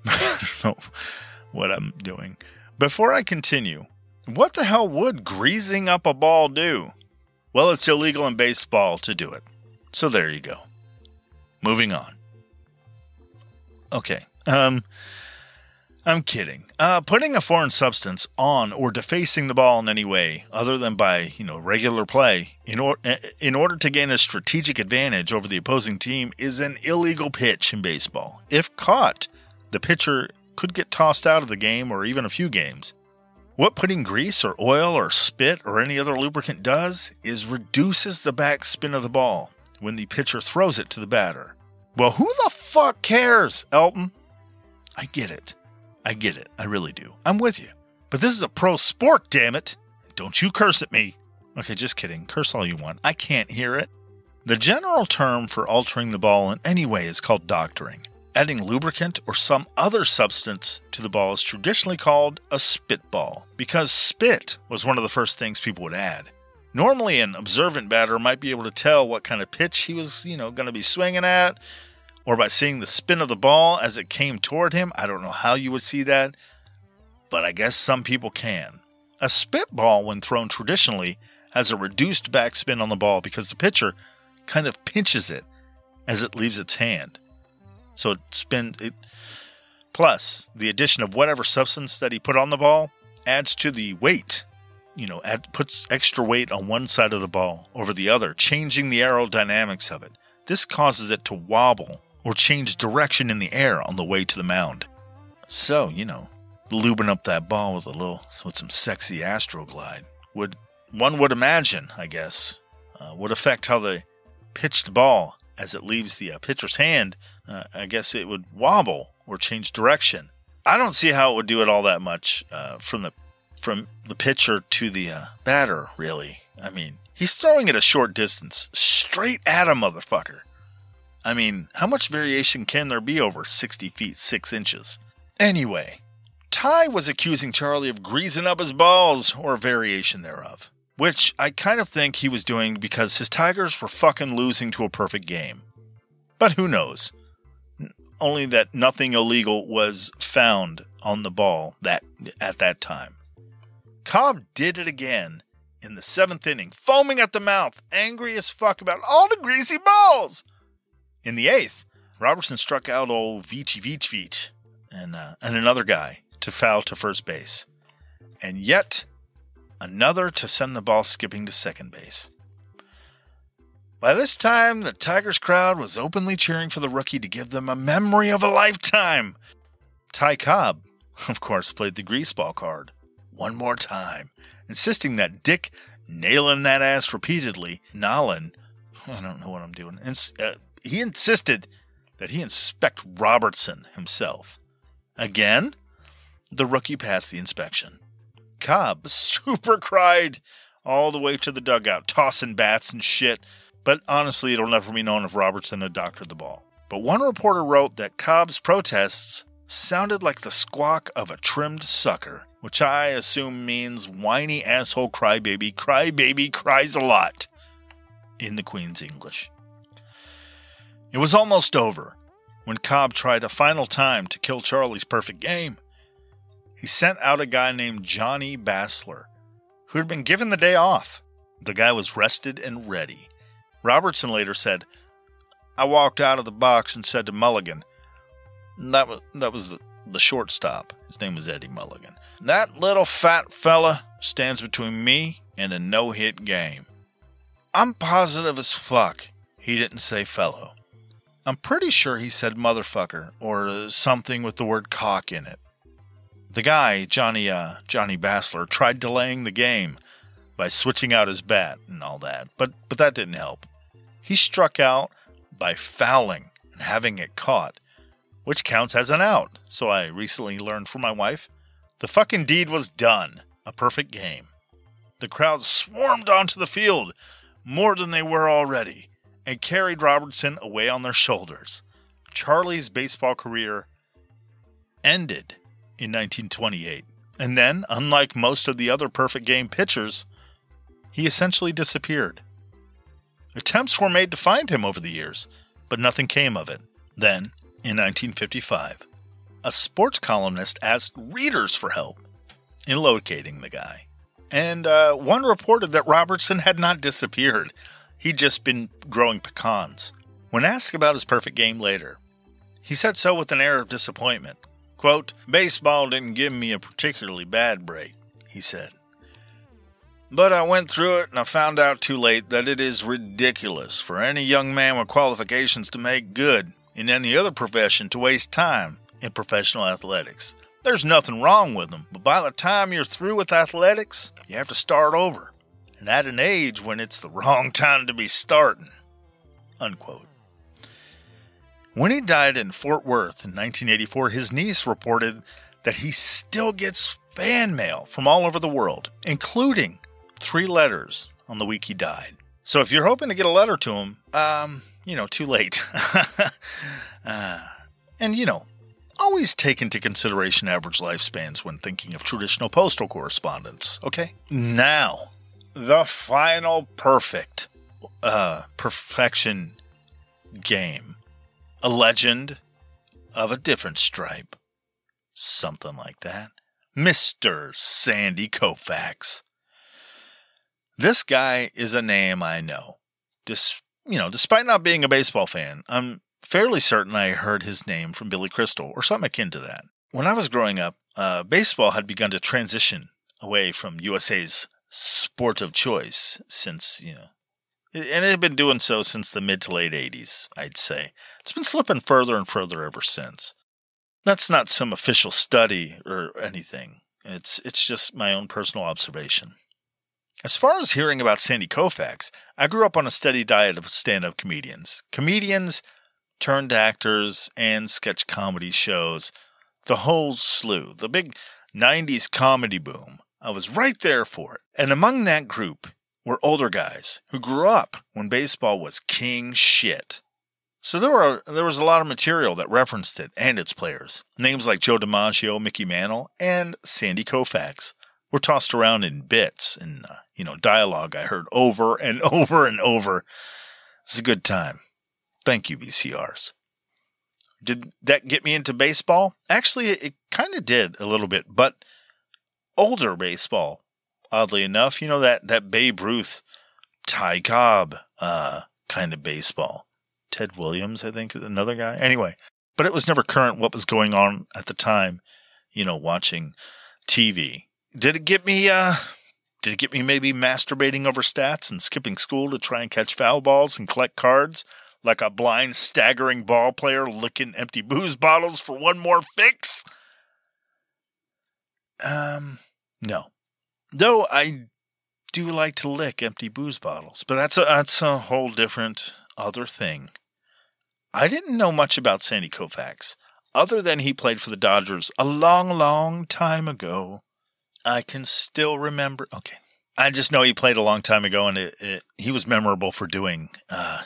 Know what I'm doing. Before I continue, what the hell would greasing up a ball do? Well, it's illegal in baseball to do it. So there you go. Moving on. Okay. Um I'm kidding. Uh, putting a foreign substance on or defacing the ball in any way, other than by you know regular play, in, or- in order to gain a strategic advantage over the opposing team, is an illegal pitch in baseball. If caught, the pitcher could get tossed out of the game or even a few games. What putting grease or oil or spit or any other lubricant does is reduces the backspin of the ball when the pitcher throws it to the batter. Well, who the fuck cares, Elton? I get it. I get it. I really do. I'm with you. But this is a pro sport, damn it. Don't you curse at me. Okay, just kidding. Curse all you want. I can't hear it. The general term for altering the ball in any way is called doctoring. Adding lubricant or some other substance to the ball is traditionally called a spitball because spit was one of the first things people would add. Normally, an observant batter might be able to tell what kind of pitch he was, you know, going to be swinging at, or by seeing the spin of the ball as it came toward him. I don't know how you would see that, but I guess some people can. A spitball, when thrown traditionally, has a reduced backspin on the ball because the pitcher kind of pinches it as it leaves its hand. So it spins it. Plus, the addition of whatever substance that he put on the ball adds to the weight. You know, add, puts extra weight on one side of the ball over the other, changing the aerodynamics of it. This causes it to wobble or change direction in the air on the way to the mound. So, you know, lubing up that ball with a little, with some sexy astroglide would, one would imagine, I guess, uh, would affect how the pitched ball, as it leaves the uh, pitcher's hand, uh, I guess it would wobble or change direction. I don't see how it would do it all that much uh, from the from the pitcher to the uh, batter. Really, I mean, He's throwing it a short distance, straight at a motherfucker. I mean, how much variation can there be over 60 feet 6 inches? Anyway, Ty was accusing Charlie of greasing up his balls, or a variation thereof, which I kind of think he was doing because his Tigers were fucking losing to a perfect game. But who knows? Only that nothing illegal was found on the ball that at that time. Cobb did it again in the seventh inning, foaming at the mouth, angry as fuck about all the greasy balls. In the eighth, Robertson struck out old Vici Vici and, uh, and another guy to foul to first base, and yet another to send the ball skipping to second base. By this time, the Tigers crowd was openly cheering for the rookie to give them a memory of a lifetime. Ty Cobb, of course, played the greaseball card one more time, insisting that Dick nailing that ass repeatedly, Nolan, I don't know what I'm doing, ins- uh, he insisted that he inspect Robertson himself. Again, the rookie passed the inspection. Cobb super cried all the way to the dugout, tossing bats and shit, but honestly, it'll never be known if Robertson had doctored the ball. But one reporter wrote that Cobb's protests sounded like the squawk of a trimmed sucker, which I assume means whiny asshole crybaby, crybaby cries a lot in the Queen's English. It was almost over when Cobb tried a final time to kill Charlie's perfect game. He sent out a guy named Johnny Bassler, who had been given the day off. The guy was rested and ready. Robertson later said, I walked out of the box and said to Mulligan, that was that was the, the shortstop. His name was Eddie Mulligan. That little fat fella stands between me and a no-hit game. I'm positive as fuck he didn't say fellow. I'm pretty sure he said motherfucker or something with the word cock in it. The guy, Johnny uh, Johnny Bassler, tried delaying the game by switching out his bat and all that, but but that didn't help. He struck out by fouling and having it caught, which counts as an out. So I recently learned from my wife. The fucking deed was done. A perfect game. The crowd swarmed onto the field, more than they were already, and carried Robertson away on their shoulders. Charlie's baseball career ended in 1928. And then, unlike most of the other perfect game pitchers, he essentially disappeared. Attempts were made to find him over the years, but nothing came of it. Then, in 1955, a sports columnist asked readers for help in locating the guy. And uh, one reported that Robertson had not disappeared, he'd just been growing pecans. When asked about his perfect game later, he said so with an air of disappointment. Quote, Baseball didn't give me a particularly bad break, he said. But I went through it and I found out too late that it is ridiculous for any young man with qualifications to make good in any other profession to waste time in professional athletics. There's nothing wrong with them, but by the time you're through with athletics, you have to start over. And at an age when it's the wrong time to be starting. Unquote. When he died in Fort Worth in 1984, his niece reported that he still gets fan mail from all over the world, including three letters on the week he died. So if you're hoping to get a letter to him, um, you know, too late. uh, and, you know, always take into consideration average lifespans when thinking of traditional postal correspondence, okay? Now, the final perfect uh, perfection game. A legend of a different stripe. Something like that. Mr. Sandy Koufax. This guy is a name I know. Dis- you know, despite not being a baseball fan, I'm fairly certain I heard his name from Billy Crystal or something akin to that. When I was growing up, uh, baseball had begun to transition away from USA's sport of choice since, you know, and it had been doing so since the mid to late 80s, I'd say. It's been slipping further and further ever since. That's not some official study or anything. It's it's just my own personal observation. As far as hearing about Sandy Koufax, I grew up on a steady diet of stand-up comedians. Comedians turned actors and sketch comedy shows. The whole slew. The big 90s comedy boom. I was right there for it. And among that group, were older guys who grew up when baseball was king shit. So there were there was a lot of material that referenced it and its players. Names like Joe DiMaggio, Mickey Mantle, and Sandy Koufax were tossed around in bits and uh, you know dialogue I heard over and over and over. It's a good time. Thank you, VCRs. Did that get me into baseball? Actually, it, it kind of did a little bit, but older baseball. Oddly enough, you know that that Babe Ruth, Ty Cobb, uh, kind of baseball. Ted Williams, I think, another guy. Anyway, but it was never current what was going on at the time. You know, watching TV. Did it get me? Uh, did it get me maybe masturbating over stats and skipping school to try and catch foul balls and collect cards? like a blind, staggering ball player licking empty booze bottles for one more fix? Um, no. Though I do like to lick empty booze bottles, but that's a that's a whole different other thing. I didn't know much about Sandy Koufax, other than he played for the Dodgers a long, long time ago. I can still remember. Okay, I just know he played a long time ago, and it, it, he was memorable for doing uh,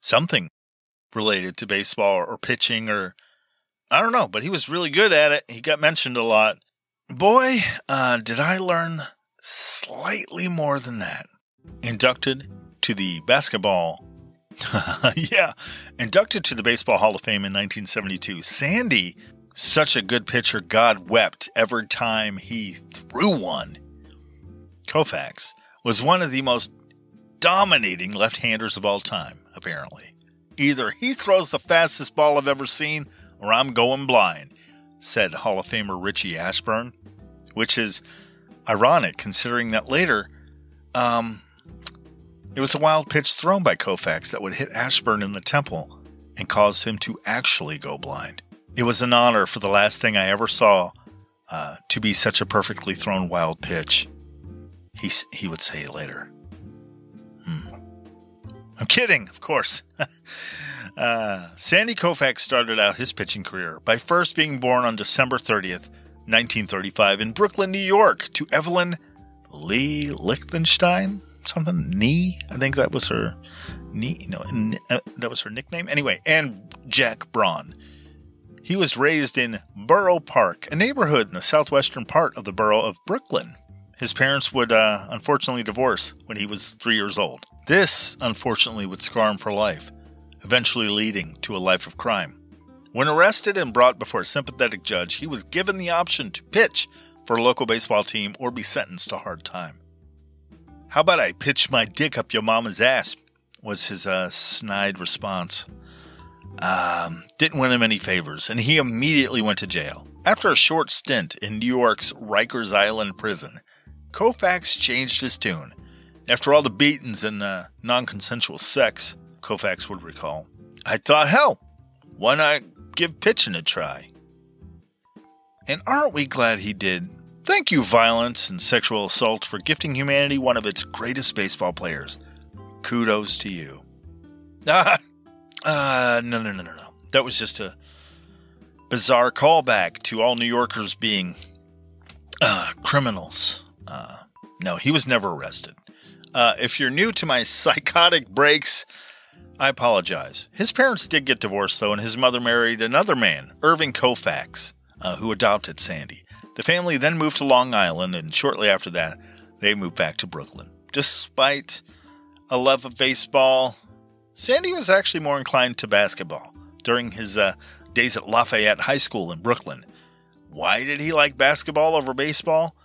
something related to baseball or, pitching or I don't know, but he was really good at it. He got mentioned a lot. Boy, uh, did I learn slightly more than that. Inducted to the basketball. yeah, inducted to the Baseball Hall of Fame in 1972. Sandy, such a good pitcher, God wept every time he threw one. Koufax was one of the most dominating left handers of all time, apparently. Either he throws the fastest ball I've ever seen, or I'm going blind, said Hall of Famer Richie Ashburn, which is ironic considering that later, um, it was a wild pitch thrown by Koufax that would hit Ashburn in the temple and cause him to actually go blind. It was an honor for the last thing I ever saw uh, to be such a perfectly thrown wild pitch. He, he would say later. I'm kidding, of course. uh, Sandy Koufax started out his pitching career by first being born on December 30th, 1935, in Brooklyn, New York, to Evelyn Lee Lichtenstein. Something Nee, I think that was her Nee, no, uh, that was her nickname. Anyway, and Jack Braun. He was raised in Borough Park, a neighborhood in the southwestern part of the borough of Brooklyn. His parents would uh, unfortunately divorce when he was three years old. This, unfortunately, would scar him for life, eventually leading to a life of crime. When arrested and brought before a sympathetic judge, he was given the option to pitch for a local baseball team or be sentenced to hard time. How about I pitch my dick up your mama's ass? was his uh, snide response. Um, didn't win him any favors, and he immediately went to jail. After a short stint in New York's Rikers Island prison, Koufax changed his tune after all the beatings and uh, non consensual sex, Koufax would recall, I thought, hell, why not give pitching a try? And aren't we glad he did? Thank you, violence and sexual assault, for gifting humanity one of its greatest baseball players. Kudos to you. Ah, uh, no, no, no, no, no. That was just a bizarre callback to all New Yorkers being uh, criminals. Uh, no, he was never arrested. Uh, if you're new to my psychotic breaks, I apologize. His parents did get divorced, though, and his mother married another man, Irving Koufax, uh, who adopted Sandy. The family then moved to Long Island, and shortly after that, they moved back to Brooklyn. Despite a love of baseball, Sandy was actually more inclined to basketball during his uh, days at Lafayette High School in Brooklyn. Why did he like basketball over baseball?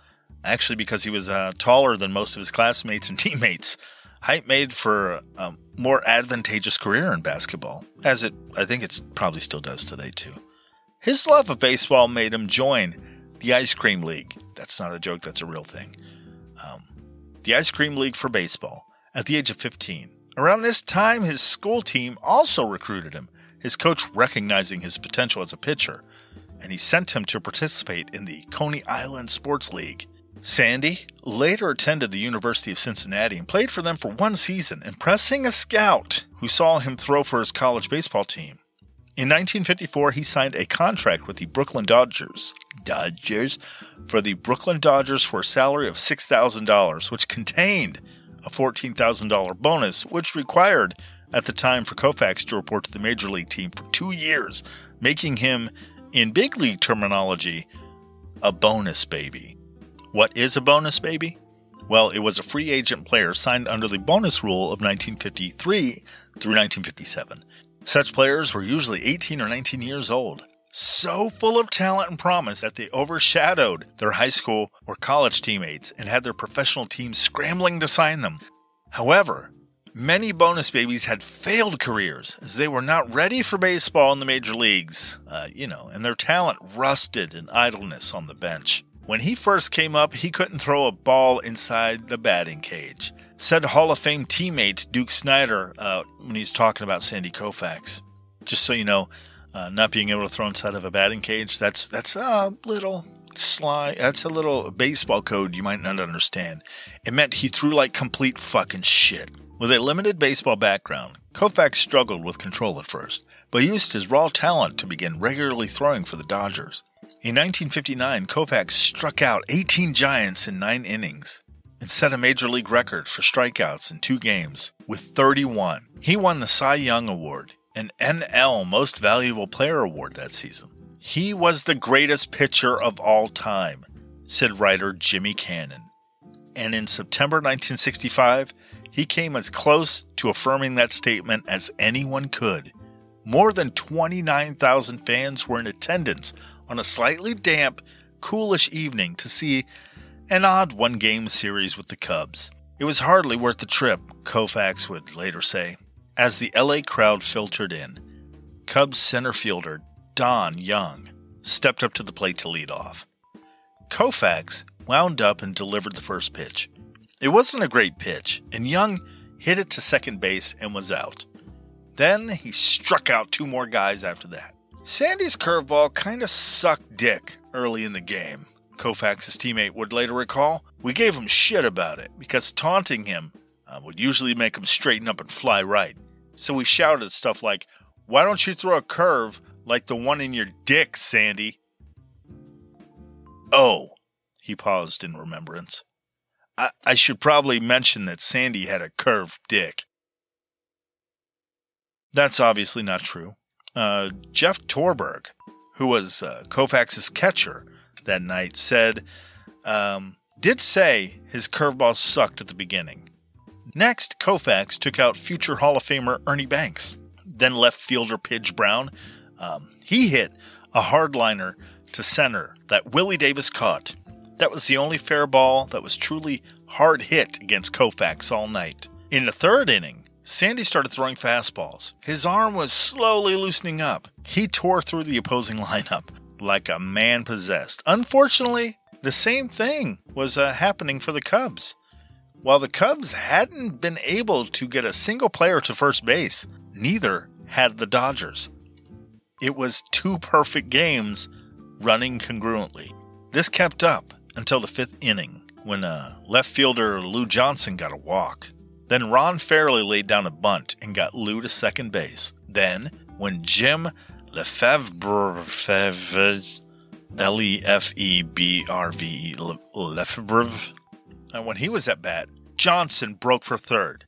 actually because he was uh, taller than most of his classmates and teammates. Height made for a more advantageous career in basketball, as it I think it probably still does today too. His love of baseball made him join the Ice Cream League. That's not a joke, that's a real thing. Um, the Ice Cream League for baseball at the age of 15. Around this time, his school team also recruited him, his coach recognizing his potential as a pitcher, and he sent him to participate in the Coney Island Sports League. Sandy later attended the University of Cincinnati and played for them for one season, impressing a scout who saw him throw for his college baseball team. In 1954, he signed a contract with the Brooklyn Dodgers, Dodgers, for the Brooklyn Dodgers for a salary of $6,000, which contained a $14,000 bonus, which required at the time for Koufax to report to the major league team for two years, making him, in big league terminology, a bonus baby. What is a bonus baby? Well, it was a free agent player signed under the bonus rule of 1953 through 1957. Such players were usually 18 or 19 years old, so full of talent and promise that they overshadowed their high school or college teammates and had their professional teams scrambling to sign them. However, many bonus babies had failed careers as they were not ready for baseball in the major leagues, uh, you know, and their talent rusted in idleness on the bench. When he first came up, he couldn't throw a ball inside the batting cage. Said Hall of Fame teammate Duke Snider uh, when he's talking about Sandy Koufax. Just so you know, uh, not being able to throw inside of a batting cage, that's that's a little sly. That's a little baseball code you might not understand. It meant he threw like complete fucking shit. With a limited baseball background, Koufax struggled with control at first, but used his raw talent to begin regularly throwing for the Dodgers. In 1959, Koufax struck out 18 Giants in nine innings and set a major league record for strikeouts in two games with 31. He won the Cy Young Award, an NL Most Valuable Player Award that season. He was the greatest pitcher of all time, said writer Jimmy Cannon. And in September 1965, he came as close to affirming that statement as anyone could. More than 29,000 fans were in attendance on a slightly damp, coolish evening to see an odd one game series with the Cubs. It was hardly worth the trip, Koufax would later say. As the LA crowd filtered in, Cubs center fielder Don Young stepped up to the plate to lead off. Koufax wound up and delivered the first pitch. It wasn't a great pitch, and Young hit it to second base and was out. Then he struck out two more guys after that. Sandy's curveball kind of sucked dick early in the game. Koufax's teammate would later recall. We gave him shit about it because taunting him uh, would usually make him straighten up and fly right. So we shouted stuff like, Why don't you throw a curve like the one in your dick, Sandy? Oh, he paused in remembrance. I, I should probably mention that Sandy had a curved dick. That's obviously not true uh, Jeff Torborg, who was uh, Koufax's catcher that night, said, um, did say his curveball sucked at the beginning. Next, Koufax took out future Hall of Famer Ernie Banks. Then left fielder Pidge Brown. Um, he hit a hardliner to center that Willie Davis caught. That was the only fair ball that was truly hard hit against Koufax all night. In the third inning, Sandy started throwing fastballs. His arm was slowly loosening up. He tore through the opposing lineup like a man possessed. Unfortunately, the same thing was uh, happening for the Cubs. While the Cubs hadn't been able to get a single player to first base, neither had the Dodgers. It was two perfect games running congruently. This kept up until the fifth inning when uh, left fielder Lou Johnson got a walk. Then Ron Fairly laid down a bunt and got Lou to second base. Then, when Jim Lefebvre, L E F E B R V E, Lefebvre, and when he was at bat, Johnson broke for third.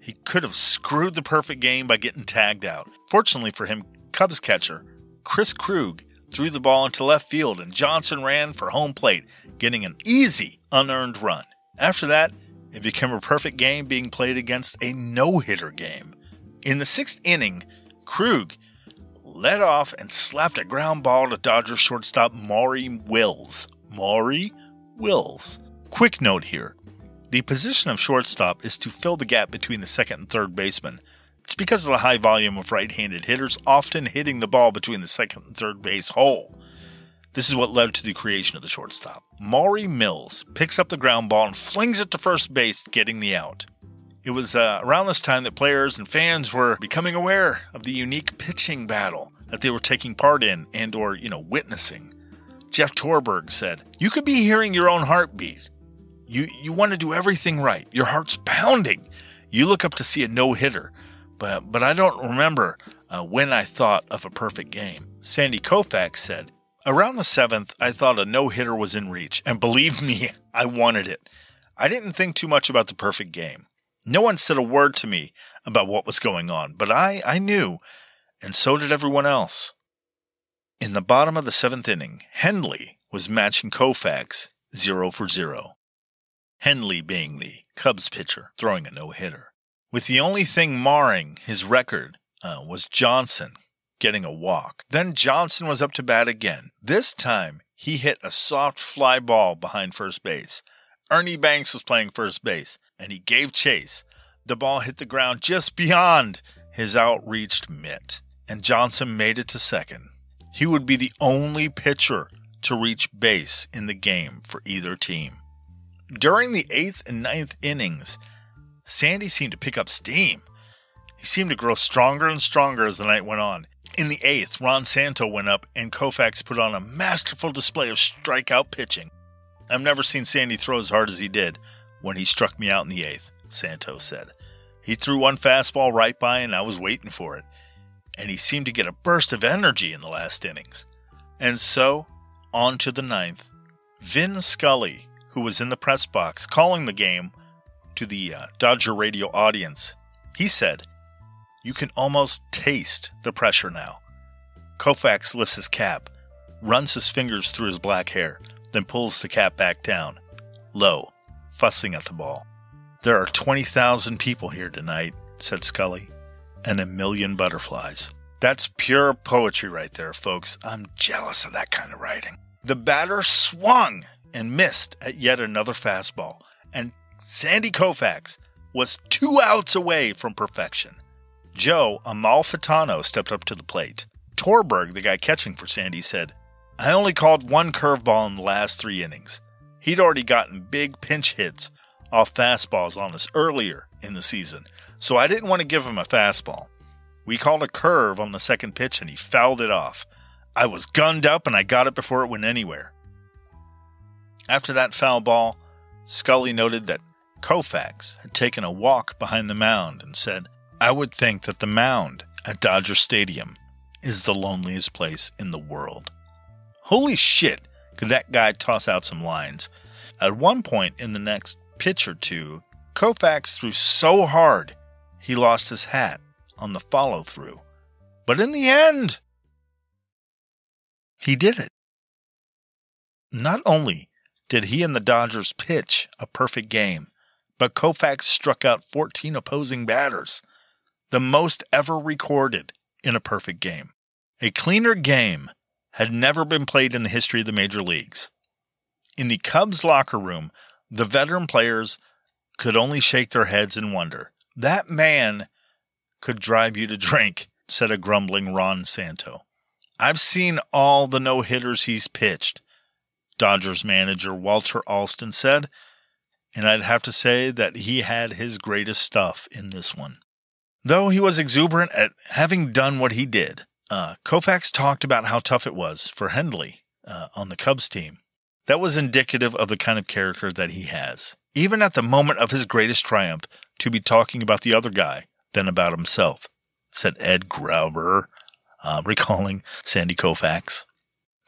He could have screwed the perfect game by getting tagged out. Fortunately for him, Cubs catcher Chris Krug threw the ball into left field and Johnson ran for home plate, getting an easy, unearned run. After that, it became a perfect game being played against a no hitter game. In the sixth inning, Krug led off and slapped a ground ball to Dodgers shortstop Maury Wills. Maury Wills. Quick note here the position of shortstop is to fill the gap between the second and third baseman. It's because of the high volume of right handed hitters often hitting the ball between the second and third base hole. This is what led to the creation of the shortstop. Maury Mills picks up the ground ball and flings it to first base, getting the out. It was uh, around this time that players and fans were becoming aware of the unique pitching battle that they were taking part in and or, you know, witnessing. Jeff Torborg said, "You could be hearing your own heartbeat. You you want to do everything right. Your heart's pounding. You look up to see a no-hitter, but but I don't remember uh, when I thought of a perfect game." Sandy Koufax said, Around the seventh, I thought a no hitter was in reach, and believe me, I wanted it. I didn't think too much about the perfect game. No one said a word to me about what was going on, but I, I knew, and so did everyone else. In the bottom of the seventh inning, Hendley was matching Koufax zero for zero. Hendley being the Cubs pitcher, throwing a no hitter. With the only thing marring his record uh, was Johnson getting a walk. Then Johnson was up to bat again. This time, he hit a soft fly ball behind first base. Ernie Banks was playing first base, and he gave chase. The ball hit the ground just beyond his outreached mitt, and Johnson made it to second. He would be the only pitcher to reach base in the game for either team. During the eighth and ninth innings, Sandy seemed to pick up steam. He seemed to grow stronger and stronger as the night went on. In the eighth, Ron Santo went up and Koufax put on a masterful display of strikeout pitching. I've never seen Sandy throw as hard as he did when he struck me out in the eighth, Santo said. He threw one fastball right by and I was waiting for it. And he seemed to get a burst of energy in the last innings. And so, on to the ninth. Vin Scully, who was in the press box calling the game to the uh, Dodger radio audience, he said, You can almost taste the pressure now. Koufax lifts his cap, runs his fingers through his black hair, then pulls the cap back down, low, fussing at the ball. There are 20,000 people here tonight, said Scully, and a million butterflies. That's pure poetry right there, folks. I'm jealous of that kind of writing. The batter swung and missed at yet another fastball, and Sandy Koufax was two outs away from perfection. Joe Amalfitano stepped up to the plate. Torborg, the guy catching for Sandy, said, I only called one curveball in the last three innings. He'd already gotten big pinch hits off fastballs on us earlier in the season, so I didn't want to give him a fastball. We called a curve on the second pitch and he fouled it off. I was gunned up and I got it before it went anywhere. After that foul ball, Scully noted that Koufax had taken a walk behind the mound and said, I would think that the mound at Dodger Stadium is the loneliest place in the world. Holy shit, could that guy toss out some lines. At one point in the next pitch or two, Koufax threw so hard he lost his hat on the follow through. But in the end, he did it. Not only did he and the Dodgers pitch a perfect game, but Koufax struck out 14 opposing batters, the most ever recorded in a perfect game. A cleaner game had never been played in the history of the major leagues. In the Cubs locker room, the veteran players could only shake their heads and wonder. That man could drive you to drink, said a grumbling Ron Santo. I've seen all the no hitters he's pitched, Dodgers manager Walter Alston said, and I'd have to say that he had his greatest stuff in this one. Though he was exuberant at having done what he did, uh, Koufax talked about how tough it was for Hendley uh, on the Cubs team. That was indicative of the kind of character that he has, even at the moment of his greatest triumph, to be talking about the other guy than about himself, said Ed Gruver, uh, recalling Sandy Koufax.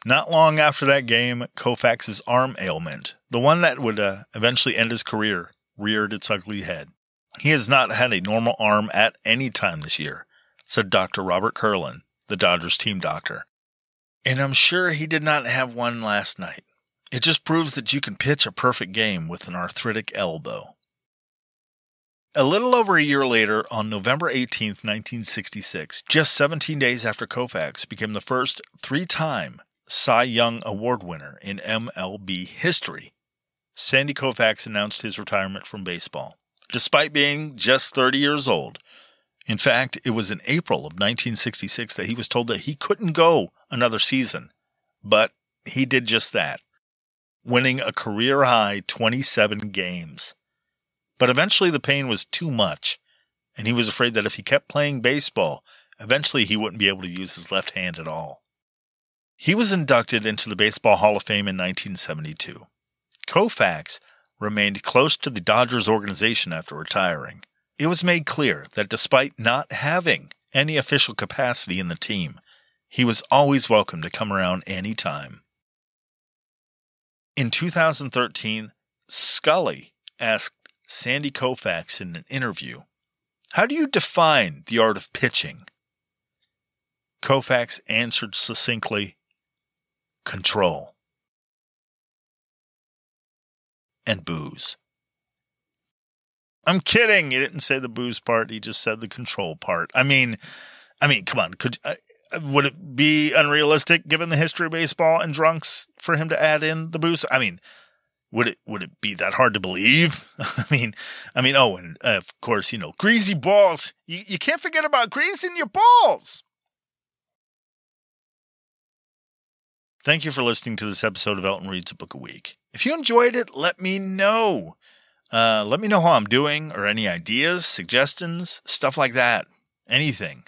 Not long after that game, Koufax's arm ailment, the one that would uh, eventually end his career, reared its ugly head. He has not had a normal arm at any time this year, said Dr. Robert Kerlan, the Dodgers team doctor. And I'm sure he did not have one last night. It just proves that you can pitch a perfect game with an arthritic elbow. A little over a year later, on November 18, 1966, just 17 days after Koufax became the first three time Cy Young Award winner in MLB history, Sandy Koufax announced his retirement from baseball. Despite being just 30 years old, in fact, it was in April of 1966 that he was told that he couldn't go another season, but he did just that, winning a career high 27 games. But eventually the pain was too much, and he was afraid that if he kept playing baseball, eventually he wouldn't be able to use his left hand at all. He was inducted into the Baseball Hall of Fame in 1972. Koufax remained close to the Dodgers organization after retiring it was made clear that despite not having any official capacity in the team, he was always welcome to come around any time. In 2013, Scully asked Sandy Koufax in an interview, How do you define the art of pitching? Koufax answered succinctly, Control. And booze. I'm kidding. He didn't say the booze part. He just said the control part. I mean, I mean, come on. Could uh, would it be unrealistic given the history of baseball and drunks for him to add in the booze? I mean, would it would it be that hard to believe? I mean, I mean, oh, and uh, of course, you know, greasy balls. You you can't forget about greasing your balls. Thank you for listening to this episode of Elton Reads a Book a Week. If you enjoyed it, let me know. Uh, let me know how I'm doing or any ideas, suggestions, stuff like that. Anything.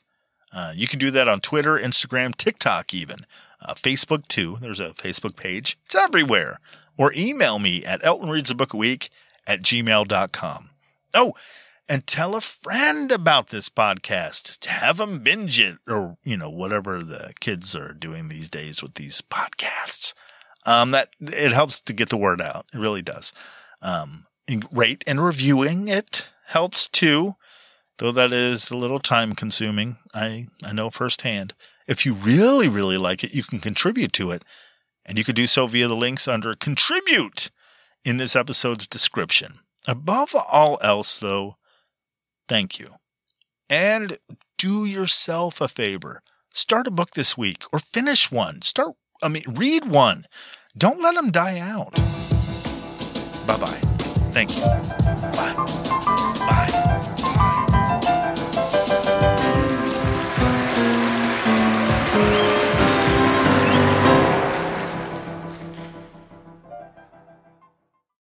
Uh, you can do that on Twitter, Instagram, TikTok, even. Uh, Facebook, too. There's a Facebook page. It's everywhere. Or email me at eltonreadsabookaweek at gmail.com. Oh, and tell a friend about this podcast to have them binge it or, you know, whatever the kids are doing these days with these podcasts. Um, that it helps to get the word out. It really does. Um, rate and reviewing it helps too, though that is a little time consuming. I, I know firsthand. If you really, really like it, you can contribute to it and you could do so via the links under contribute in this episode's description. Above all else, though, thank you. And do yourself a favor. Start a book this week or finish one. Start, I mean, read one. Don't let them die out. Bye bye. Thank you. Bye.